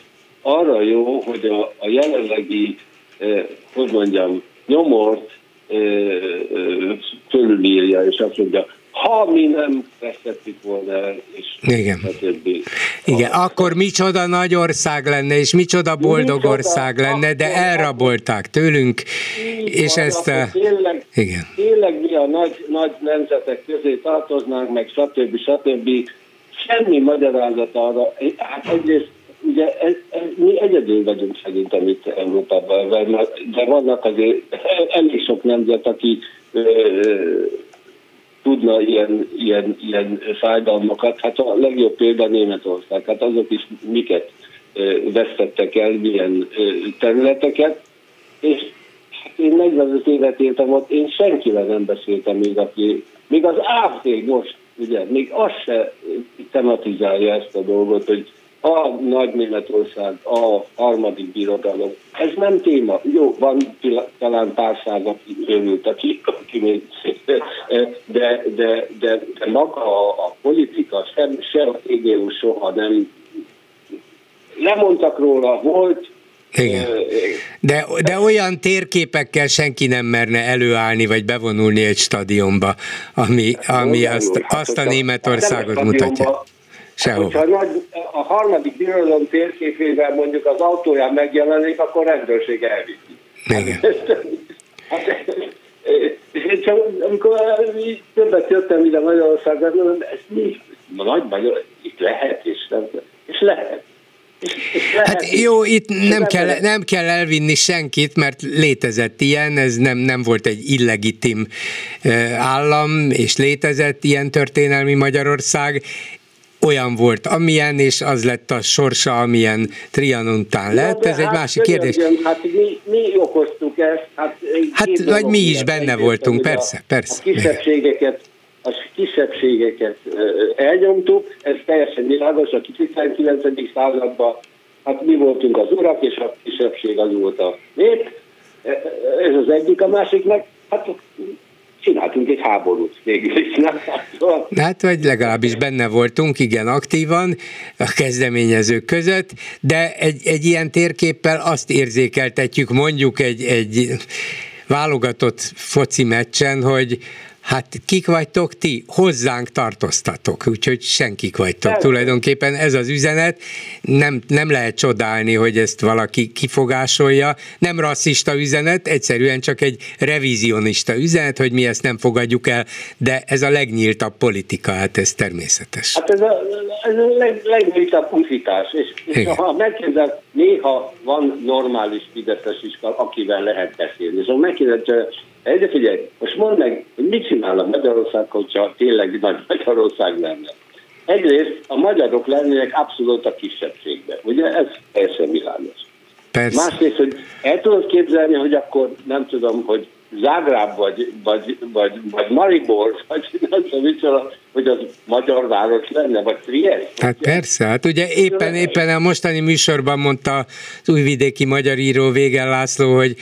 arra jó, hogy a, a jelenlegi, eh, hogy mondjam, nyomort eh, eh, fölülírja, és azt mondja, ha mi nem veszettük volna el, és Igen. Igen, akkor micsoda nagy ország lenne, és micsoda boldog micsoda, ország lenne, de elrabolták tőlünk, és van, ezt... A, tényleg, igen. tényleg mi a nagy, nagy nemzetek közé tartoznánk, meg stb. stb. Semmi magyarázat arra. Hát egyrészt ugye ez, ez, mi egyedül vagyunk szerintem itt Európában, de vannak azért elég sok nemzet, aki ö, tudna ilyen, ilyen, ilyen fájdalmakat. Hát a legjobb példa Németország, hát azok is miket vesztettek el, milyen területeket, és hát én 45 évet éltem ott, én senkivel nem beszéltem még, aki, még az AFD most, ugye, még azt se tematizálja ezt a dolgot, hogy a Nagy Németország, a harmadik birodalom. Ez nem téma. Jó, van talán pár száz, aki örült, aki, aki még, de, de, de, de maga a, a politika, sem, se a TGU soha nem lemondtak róla, volt, igen. De, de olyan térképekkel senki nem merne előállni, vagy bevonulni egy stadionba, ami, ami azt, azt a Németországot mutatja. Sehol. Nagy, a harmadik birodalom térképével mondjuk az autóján megjelenik, akkor rendőrség elviszi. Igen. Hát, én csak, amikor többet jöttem ide Magyarországra, mondom, ez mi? Nagy Magyar, itt lehet, és nem, és lehet. Hát jó, itt nem kell, nem kell elvinni senkit, mert létezett ilyen, ez nem, nem volt egy illegitim állam, és létezett ilyen történelmi Magyarország, olyan volt, amilyen, és az lett a sorsa, amilyen Trianon után lett. Ez hát egy másik kérdés. Hát mi, mi okoztuk ezt. Hát, hát vagy mi is benne voltunk, persze, a, persze. A kisebbségeket a kisebbségeket elnyomtuk, ez teljesen világos, a 19. században hát mi voltunk az urak, és a kisebbség az volt a nép, ez az egyik, a másik meg, hát csináltunk egy háborút végül is. Nem? [laughs] Hát, vagy legalábbis benne voltunk, igen, aktívan a kezdeményezők között, de egy, egy ilyen térképpel azt érzékeltetjük mondjuk egy, egy válogatott foci meccsen, hogy hát kik vagytok? Ti, hozzánk tartoztatok, úgyhogy senkik vagytok. Ez Tulajdonképpen ez az üzenet, nem, nem lehet csodálni, hogy ezt valaki kifogásolja. Nem rasszista üzenet, egyszerűen csak egy revizionista üzenet, hogy mi ezt nem fogadjuk el, de ez a legnyíltabb politika, hát ez természetes. Hát ez a, ez a leg, legnyíltabb puszítás, és, és ha megkérdez, néha van normális fideszes is, akivel lehet beszélni, és ha megkérdez, de figyelj, most mondd meg, hogy mit csinál a Magyarország, hogyha tényleg nagy Magyarország lenne. Egyrészt a magyarok lennének abszolút a kisebbségben. Ugye ez teljesen világos. Persze. Másrészt, hogy el tudod képzelni, hogy akkor nem tudom, hogy Zágráb vagy, vagy, vagy, vagy Maribor, vagy [laughs] nem tudom micsoda, hogy az magyar város lenne, vagy Trieste. Hát persze, hát ugye éppen, éppen a mostani műsorban mondta az újvidéki magyar író Végen László, hogy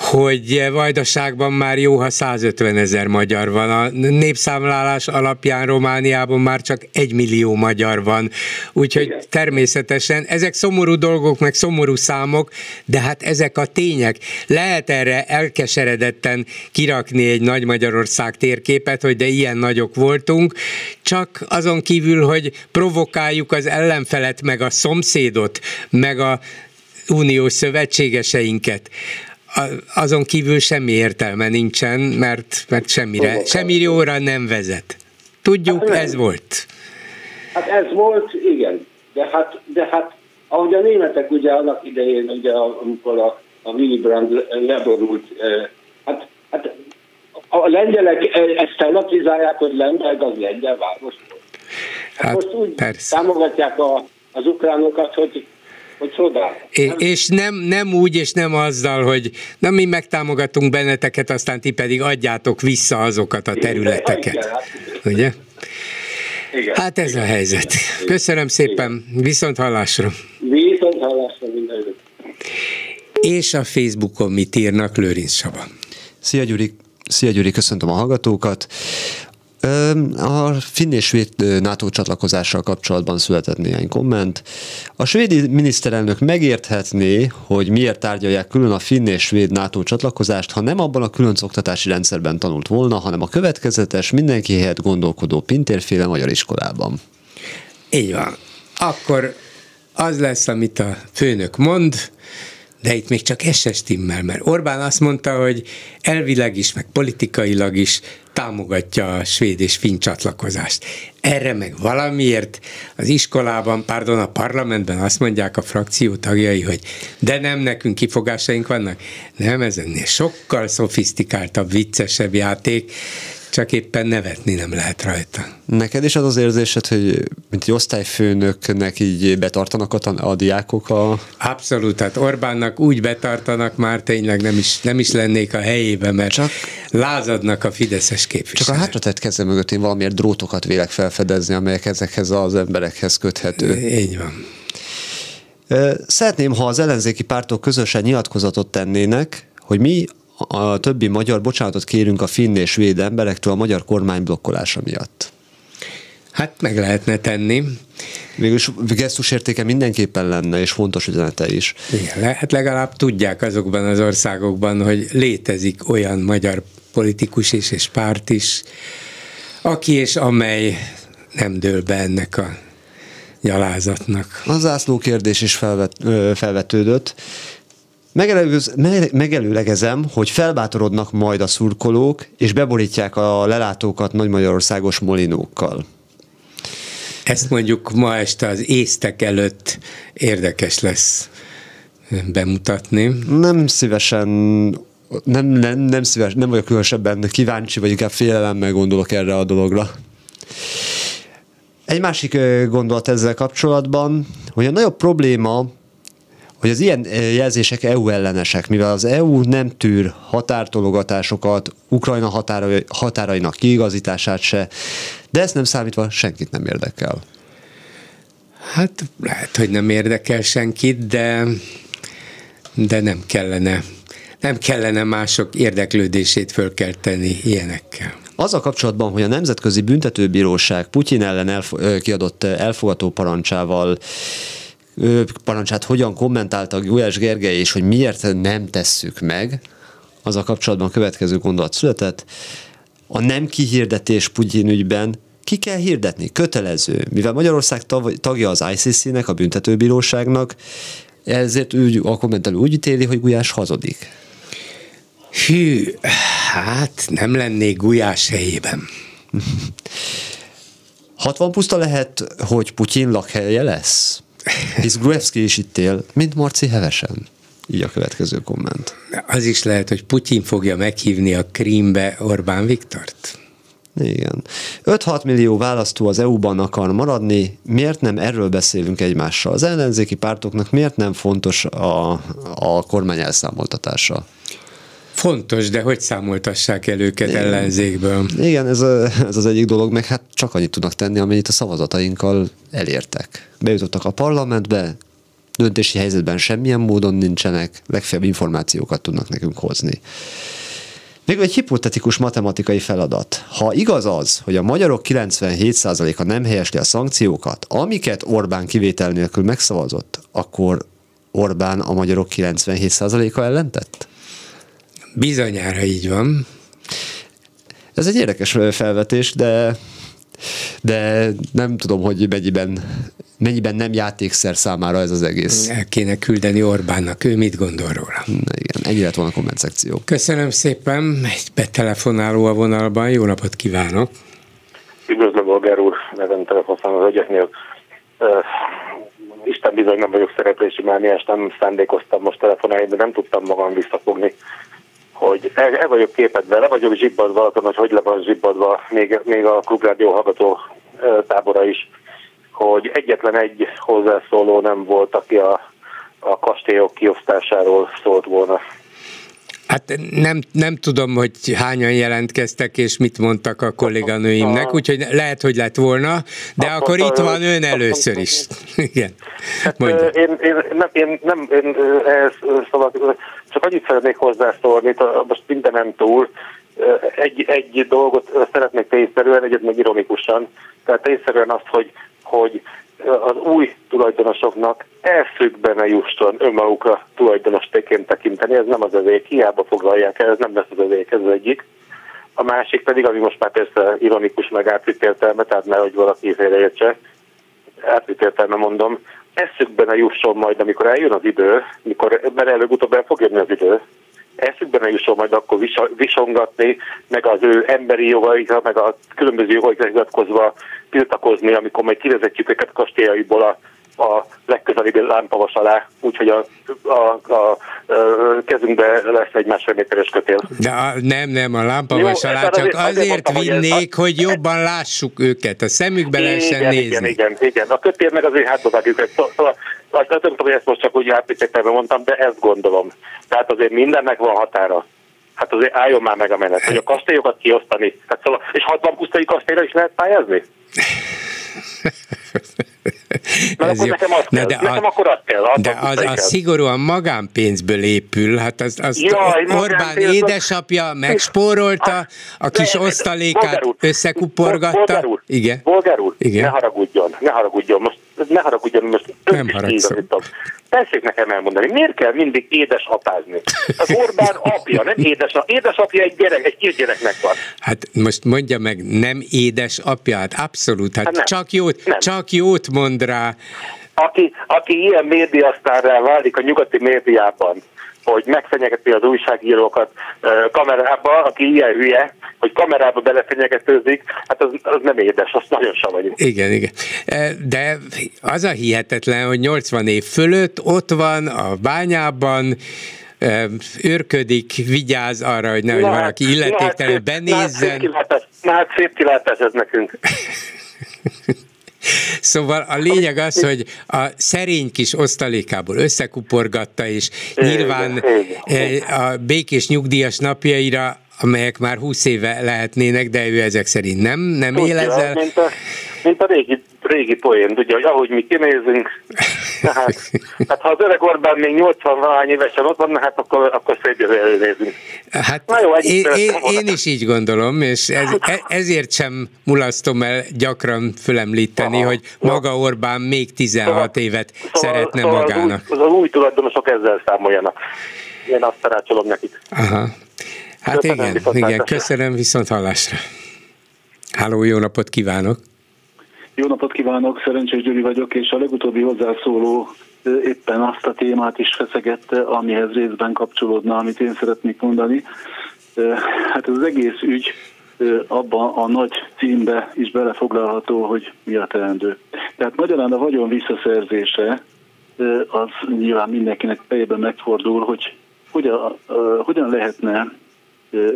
hogy Vajdaságban már jó, ha 150 ezer magyar van. A népszámlálás alapján Romániában már csak egy millió magyar van. Úgyhogy Igen. természetesen ezek szomorú dolgok, meg szomorú számok, de hát ezek a tények. Lehet erre elkeseredetten kirakni egy nagy Magyarország térképet, hogy de ilyen nagyok voltunk, csak azon kívül, hogy provokáljuk az ellenfelet, meg a szomszédot, meg a uniós szövetségeseinket azon kívül semmi értelme nincsen, mert, mert semmire, semmi jóra nem vezet. Tudjuk, hát ez volt. Hát ez volt, igen. De hát, de hát ahogy a németek ugye annak idején, ugye, amikor a, a Willy Brandt leborult, hát, hát a lengyelek ezt tematizálják, hogy Lemberg az lengyel város volt. Hát, hát most úgy persze. támogatják a, az ukránokat, hogy hogy csodál. És nem, nem úgy, és nem azzal, hogy na mi megtámogatunk benneteket, aztán ti pedig adjátok vissza azokat a területeket. Igen, hát. Ugye? Igen. Hát ez a helyzet. Köszönöm szépen, viszont hallásra. Viszont hallásra minden És a Facebookon mit írnak Lőrinc Saba. Szia Gyuri, Szia Gyuri, köszöntöm a hallgatókat. A finn és svéd NATO csatlakozással kapcsolatban született néhány komment. A svédi miniszterelnök megérthetné, hogy miért tárgyalják külön a finn és svéd NATO csatlakozást, ha nem abban a külön oktatási rendszerben tanult volna, hanem a következetes, mindenki helyett gondolkodó pintérféle magyar iskolában. Így van. Akkor az lesz, amit a főnök mond, de itt még csak ez se stimmel, mert Orbán azt mondta, hogy elvileg is, meg politikailag is támogatja a svéd és finn csatlakozást. Erre meg valamiért az iskolában, pardon, a parlamentben azt mondják a frakció tagjai, hogy de nem nekünk kifogásaink vannak. Nem, ez ennél sokkal szofisztikáltabb, viccesebb játék, csak éppen nevetni nem lehet rajta. Neked is az az érzésed, hogy mint egy osztályfőnöknek így betartanak a, tan- a diákok a... Abszolút, tehát Orbánnak úgy betartanak, már tényleg nem is, nem is lennék a helyébe, mert csak, lázadnak a fideszes képviselők. Csak a hátratett keze mögött én valamiért drótokat vélek felfedezni, amelyek ezekhez az emberekhez köthető. Így van. Szeretném, ha az ellenzéki pártok közösen nyilatkozatot tennének, hogy mi a többi magyar bocsánatot kérünk a finn és svéd emberektől a magyar kormány blokkolása miatt. Hát meg lehetne tenni. Végülis gesztusértéke mindenképpen lenne, és fontos üzenete is. Igen, lehet legalább tudják azokban az országokban, hogy létezik olyan magyar politikus is és párt is, aki és amely nem dől be ennek a gyalázatnak. A zászló kérdés is felvet, felvetődött. Megelőz, megelőlegezem, hogy felbátorodnak majd a szurkolók, és beborítják a lelátókat Nagy Magyarországos molinókkal. Ezt mondjuk ma este az észtek előtt érdekes lesz bemutatni. Nem szívesen nem, nem, nem szíves, nem vagyok különösebben kíváncsi, vagy inkább félelemmel gondolok erre a dologra. Egy másik gondolat ezzel kapcsolatban, hogy a nagyobb probléma hogy az ilyen eh, jelzések EU ellenesek, mivel az EU nem tűr határtologatásokat, Ukrajna határai, határainak kiigazítását se, de ezt nem számítva senkit nem érdekel. Hát lehet, hogy nem érdekel senkit, de, de nem kellene nem kellene mások érdeklődését fölkelteni ilyenekkel. Az a kapcsolatban, hogy a Nemzetközi Büntetőbíróság Putyin ellen elf- kiadott elfogató parancsával parancsát hogyan kommentálta Gulyás Gergely, és hogy miért nem tesszük meg, az a kapcsolatban a következő gondolat született. A nem kihirdetés Putyin ügyben ki kell hirdetni, kötelező. Mivel Magyarország tagja az ICC-nek, a büntetőbíróságnak, ezért úgy, a kommentelő úgy ítéli, hogy Gulyás hazudik. Hű, hát nem lennék Gulyás helyében. [laughs] 60 puszta lehet, hogy Putyin lakhelye lesz? Hisz Gruevski is itt él, mint Marci Hevesen. Így a következő komment. Az is lehet, hogy Putyin fogja meghívni a Krímbe Orbán Viktort? Igen. 5-6 millió választó az EU-ban akar maradni, miért nem erről beszélünk egymással? Az ellenzéki pártoknak miért nem fontos a, a kormány elszámoltatása? Fontos, de hogy számoltassák el őket Igen. ellenzékből? Igen, ez, a, ez az egyik dolog, meg hát csak annyit tudnak tenni, amennyit a szavazatainkkal elértek. Bejutottak a parlamentbe, döntési helyzetben semmilyen módon nincsenek, legfeljebb információkat tudnak nekünk hozni. Még egy hipotetikus matematikai feladat. Ha igaz az, hogy a magyarok 97%-a nem helyesli a szankciókat, amiket Orbán kivétel nélkül megszavazott, akkor Orbán a magyarok 97%-a ellentett? Bizonyára így van. Ez egy érdekes felvetés, de de nem tudom, hogy mennyiben, mennyiben nem játékszer számára ez az egész. El kéne küldeni Orbánnak, ő mit gondol róla. Na igen, ennyi lett volna a komment szekció. Köszönöm szépen, egy betelefonáló a vonalban, jó napot kívánok! Üdvözlöm, Bolgár úr, nevem telefonszám az egyeknél. Uh, Isten bizony nem vagyok szereplési mániás, nem szándékoztam most telefonálni, de nem tudtam magam visszafogni hogy el, el vagyok képedve, le vagyok zsibbadva, azon, hogy hogy le van zsibbadva még, még a klubrádió hallgató tábora is, hogy egyetlen egy hozzászóló nem volt, aki a, a kastélyok kiosztásáról szólt volna. Hát nem, nem tudom, hogy hányan jelentkeztek, és mit mondtak a kolléganőimnek, úgyhogy lehet, hogy lett volna, de azt akkor itt van ön először is. [laughs] Igen. Hát, én, én, nem, én nem, én ehhez, szóval csak annyit szeretnék hozzászólni, most mindenem túl, egy, egy dolgot szeretnék tényszerűen, egyet meg ironikusan, tehát tényszerűen azt, hogy, hogy az új tulajdonosoknak elszükbe jusson önmagukra tulajdonos teként tekinteni, ez nem az övék, hiába foglalják el, ez nem lesz az övék, ez az egyik. A másik pedig, ami most már persze ironikus meg átvitt értelme, tehát nehogy valaki félreértse, átvitt értelme mondom, eszükbe ne jusson majd, amikor eljön az idő, mikor, mert előbb-utóbb el fog jönni az idő, eszükbe ne jusson majd akkor visongatni, meg az ő emberi jogaikra, meg a különböző jogaikra hivatkozva tiltakozni, amikor majd kivezetjük őket kastélyaiból a a legközelebbi lámpavas alá, úgyhogy a, a, a, a kezünkbe lesz egy másfél méteres kötél. De a, nem, nem, a lámpavas alá csak azért, azért mondtam, vinnék, hogy, ez, hogy jobban lássuk őket, a szemükbe lehessen nézni. Igen, igen, igen. A kötél meg azért hátba vágjuk őket. Szóval, azt nem tudom, hogy ezt most csak úgy átvitettem, mondtam, de ezt gondolom. Tehát azért mindennek van határa hát azért álljon már meg a menet, hogy a kastélyokat kiosztani. Hát szóval, és 60 pusztai kastélyra is lehet pályázni? [laughs] Ez akkor nekem az kell. De nekem a, akkor az kell. Az de az, az szigorúan magánpénzből épül. Hát az, az Jaj, Orbán édesapja megspórolta, a kis ne, osztalékát összekuporgatta. Bolgár úr, Igen. Bolgár úr, Igen. ne haragudjon, ne haragudjon. Most ne haragudjon, most nem haragszom. Tessék nekem elmondani, miért kell mindig édesapázni? Az [laughs] Orbán apja, nem édesapja. Édesapja egy gyerek, egy kisgyereknek van. Hát most mondja meg, nem édesapja, hát abszolút, hát, hát nem, csak, jót, nem. csak jót mond rá. Aki, aki ilyen médiasztárrá válik a nyugati médiában, hogy megfenyegeti az újságírókat kamerába, aki ilyen hülye, hogy kamerába belefenyegetőzik, hát az, az nem édes, az nagyon savanyú. Igen, igen. De az a hihetetlen, hogy 80 év fölött ott van a bányában, őrködik, vigyáz arra, hogy nehogy valaki hát, illetéktelen benézzen. Na hát szép kilátás ez nekünk. [laughs] Szóval a lényeg az, hogy a szerény kis osztalékából összekuporgatta, és nyilván eh, a békés nyugdíjas napjaira amelyek már húsz éve lehetnének, de ő ezek szerint nem, nem Tudja, él ezzel. Mint a, mint a régi, régi poén, ugye, hogy ahogy mi kinézünk, hát, hát ha az öreg Orbán még 80 valány évesen ott van, hát akkor, akkor szép jövő nézünk. Hát Na jó, én, én, én, is így gondolom, és ez, e, ezért sem mulasztom el gyakran fölemlíteni, Aha, hogy maga Orbán még 16 szóval, évet szóval, szeretne szóval magának. Az új, az új tulajdonosok ezzel számoljanak. Én azt tanácsolom nekik. Aha. Hát köszönöm, igen, igen, köszönöm, viszont hallásra. Háló, jó napot kívánok! Jó napot kívánok, Szerencsés Gyuri vagyok, és a legutóbbi hozzászóló éppen azt a témát is feszegette, amihez részben kapcsolódna, amit én szeretnék mondani. Hát ez az egész ügy abban a nagy címbe is belefoglalható, hogy mi a teendő. Tehát magyarán a vagyon visszaszerzése az nyilván mindenkinek fejében megfordul, hogy hogyan, hogyan lehetne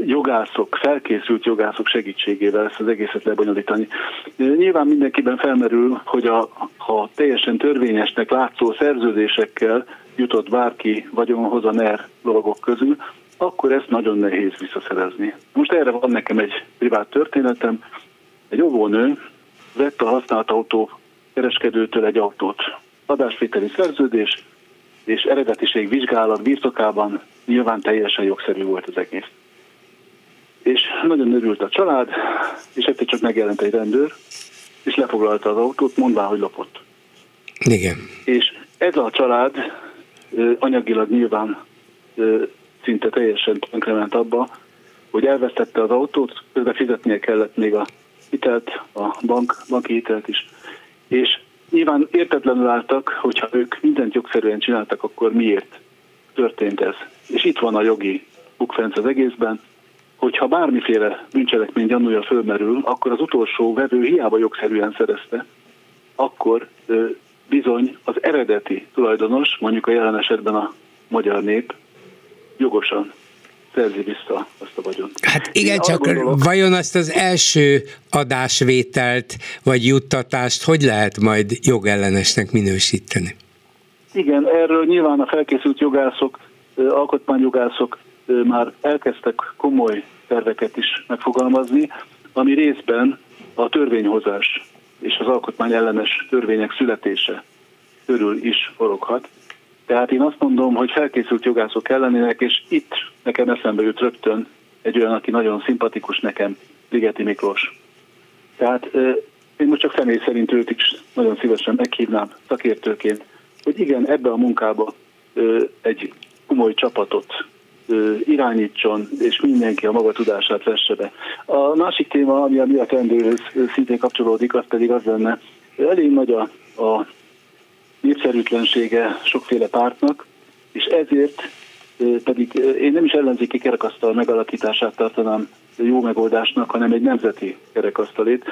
jogászok, felkészült jogászok segítségével ezt az egészet lebonyolítani. Nyilván mindenkiben felmerül, hogy a, ha teljesen törvényesnek látszó szerződésekkel jutott bárki vagyonhoz a NER dolgok közül, akkor ezt nagyon nehéz visszaszerezni. Most erre van nekem egy privát történetem. Egy óvónő vett a használt autó kereskedőtől egy autót. Adásvételi szerződés és eredetiség vizsgálat birtokában nyilván teljesen jogszerű volt az egész és nagyon örült a család, és egyszer csak megjelent egy rendőr, és lefoglalta az autót, mondván, hogy lopott. Igen. És ez a család anyagilag nyilván szinte teljesen tönkrement abba, hogy elvesztette az autót, közben fizetnie kellett még a hitelt, a bank, banki hitelt is. És nyilván értetlenül álltak, hogyha ők mindent jogszerűen csináltak, akkor miért történt ez. És itt van a jogi bukfenc az egészben, hogyha bármiféle bűncselekmény gyanúja fölmerül, akkor az utolsó vevő hiába jogszerűen szerezte, akkor bizony az eredeti tulajdonos, mondjuk a jelen esetben a magyar nép, jogosan szerzi vissza azt a vagyont. Hát igen, Én csak gondolom, vajon azt az első adásvételt vagy juttatást hogy lehet majd jogellenesnek minősíteni? Igen, erről nyilván a felkészült jogászok, alkotmányjogászok már elkezdtek komoly terveket is megfogalmazni, ami részben a törvényhozás és az alkotmány ellenes törvények születése körül is foroghat. Tehát én azt mondom, hogy felkészült jogászok ellenének, és itt nekem eszembe jut rögtön egy olyan, aki nagyon szimpatikus nekem, Ligeti Miklós. Tehát én most csak személy szerint őt is nagyon szívesen meghívnám szakértőként, hogy igen, ebbe a munkába egy komoly csapatot irányítson, és mindenki a maga tudását vesse be. A másik téma, ami a miatt rendőrhöz szintén kapcsolódik, az pedig az lenne, elég nagy a, a népszerűtlensége sokféle pártnak, és ezért pedig én nem is ellenzéki kerekasztal megalakítását tartanám jó megoldásnak, hanem egy nemzeti kerekasztalét.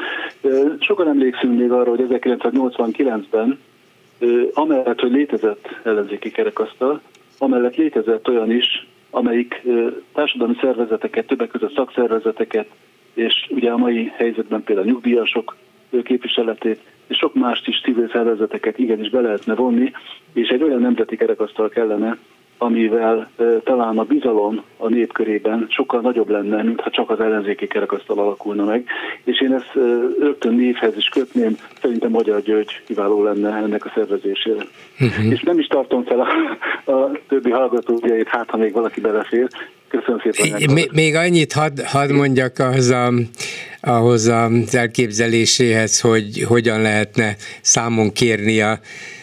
Sokan emlékszünk még arra, hogy 1989-ben amellett, hogy létezett ellenzéki kerekasztal, amellett létezett olyan is, amelyik társadalmi szervezeteket, többek között szakszervezeteket, és ugye a mai helyzetben például nyugdíjasok képviseletét, és sok mást is civil szervezeteket igenis be lehetne vonni, és egy olyan nemzeti kerekasztal kellene, amivel talán a bizalom a nép körében sokkal nagyobb lenne, mintha csak az ellenzéki kerekasztal alakulna meg. És én ezt rögtön névhez is kötném, szerintem Magyar György kiváló lenne ennek a szervezésére. Uh-huh. És nem is tartom fel a, a többi hallgatójait, hát ha még valaki belefér. Köszönöm szépen. Még, még annyit hadd had mondjak ahhoz, a, ahhoz az elképzeléséhez, hogy hogyan lehetne számon kérni a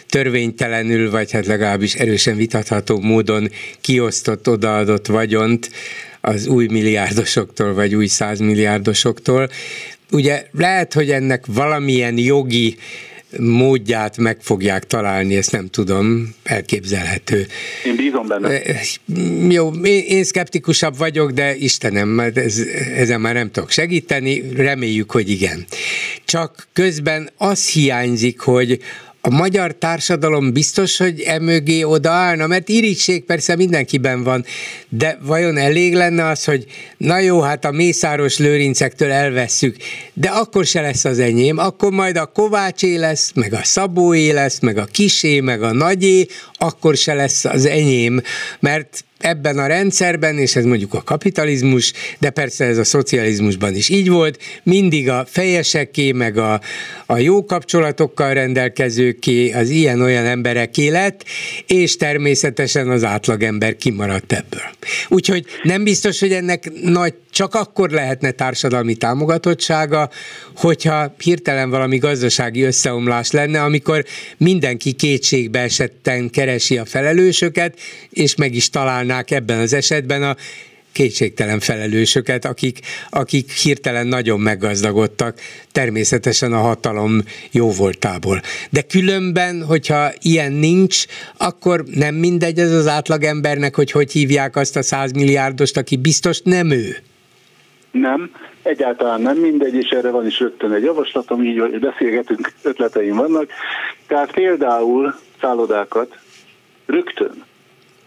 törvénytelenül, vagy hát legalábbis erősen vitatható módon kiosztott, odaadott vagyont az új milliárdosoktól, vagy új százmilliárdosoktól. Ugye lehet, hogy ennek valamilyen jogi módját meg fogják találni, ezt nem tudom, elképzelhető. Én bízom benne. Jó, én szkeptikusabb vagyok, de Istenem, ez, ezen már nem tudok segíteni, reméljük, hogy igen. Csak közben az hiányzik, hogy a magyar társadalom biztos, hogy emögé odaállna, mert irítség persze mindenkiben van, de vajon elég lenne az, hogy na jó, hát a Mészáros lőrincektől elvesszük, de akkor se lesz az enyém, akkor majd a Kovácsé lesz, meg a Szabóé lesz, meg a Kisé, meg a Nagyé, akkor se lesz az enyém, mert ebben a rendszerben, és ez mondjuk a kapitalizmus, de persze ez a szocializmusban is így volt, mindig a fejeseké, meg a, a jó kapcsolatokkal rendelkezőké, az ilyen-olyan embereké lett, és természetesen az átlagember kimaradt ebből. Úgyhogy nem biztos, hogy ennek nagy, csak akkor lehetne társadalmi támogatottsága, hogyha hirtelen valami gazdasági összeomlás lenne, amikor mindenki kétségbe esetten keresi a felelősöket, és meg is talál találnák ebben az esetben a kétségtelen felelősöket, akik, akik hirtelen nagyon meggazdagodtak, természetesen a hatalom jó voltából. De különben, hogyha ilyen nincs, akkor nem mindegy ez az átlagembernek, hogy hogy hívják azt a százmilliárdost, aki biztos nem ő. Nem, egyáltalán nem mindegy, és erre van is rögtön egy javaslatom, így hogy beszélgetünk, ötleteim vannak. Tehát például szállodákat rögtön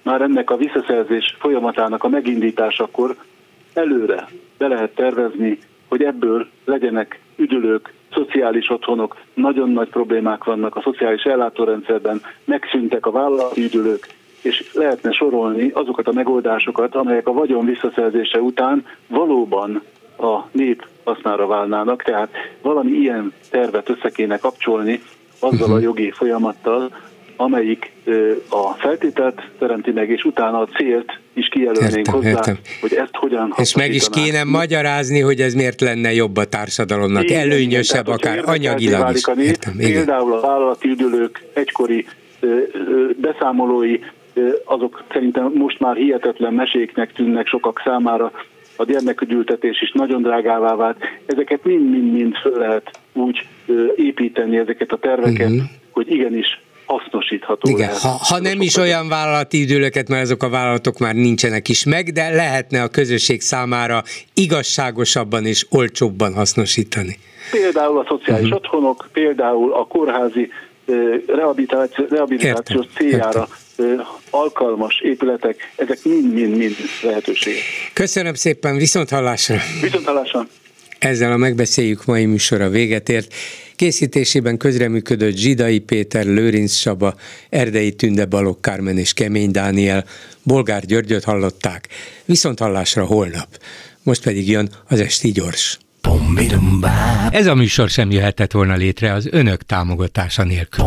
már ennek a visszaszerzés folyamatának a megindításakor előre be lehet tervezni, hogy ebből legyenek üdülők, szociális otthonok, nagyon nagy problémák vannak a szociális ellátórendszerben, megszűntek a vállalati üdülők, és lehetne sorolni azokat a megoldásokat, amelyek a vagyon visszaszerzése után valóban a nép hasznára válnának, tehát valami ilyen tervet össze kéne kapcsolni azzal a mhm. jogi folyamattal, amelyik a feltételt teremti meg, és utána a célt is kijelölnénk értem, hozzá, értem. hogy ezt hogyan És meg is kéne magyarázni, hogy ez miért lenne jobb a társadalomnak, igen, előnyösebb, igen, akár anyagilag is. Értem, például a vállalati üdülők egykori beszámolói, azok szerintem most már hihetetlen meséknek tűnnek sokak számára, a gyermekügyültetés is nagyon drágává vált. Ezeket mind-mind-mind föl lehet úgy építeni, ezeket a terveket, uh-huh. hogy igenis hasznosítható Igen, lehet. Ha, ha nem is olyan vállalati időlöket, mert azok a vállalatok már nincsenek is meg, de lehetne a közösség számára igazságosabban és olcsóbban hasznosítani. Például a szociális uh-huh. otthonok, például a kórházi rehabilitáció, rehabilitációs értem, céljára értem. Alkalmas épületek, ezek mind-mind-mind lehetőségek. Köszönöm szépen, viszont hallásra! Viszont hallásra! Ezzel a megbeszéljük mai műsora véget ért. Készítésében közreműködött Zsidai Péter, Lőrinc Saba, Erdei Tünde, Balogh Kármen és Kemény Dániel, Bolgár Györgyöt hallották, viszont hallásra holnap. Most pedig jön az Esti Gyors. Ez a műsor sem jöhetett volna létre az önök támogatása nélkül.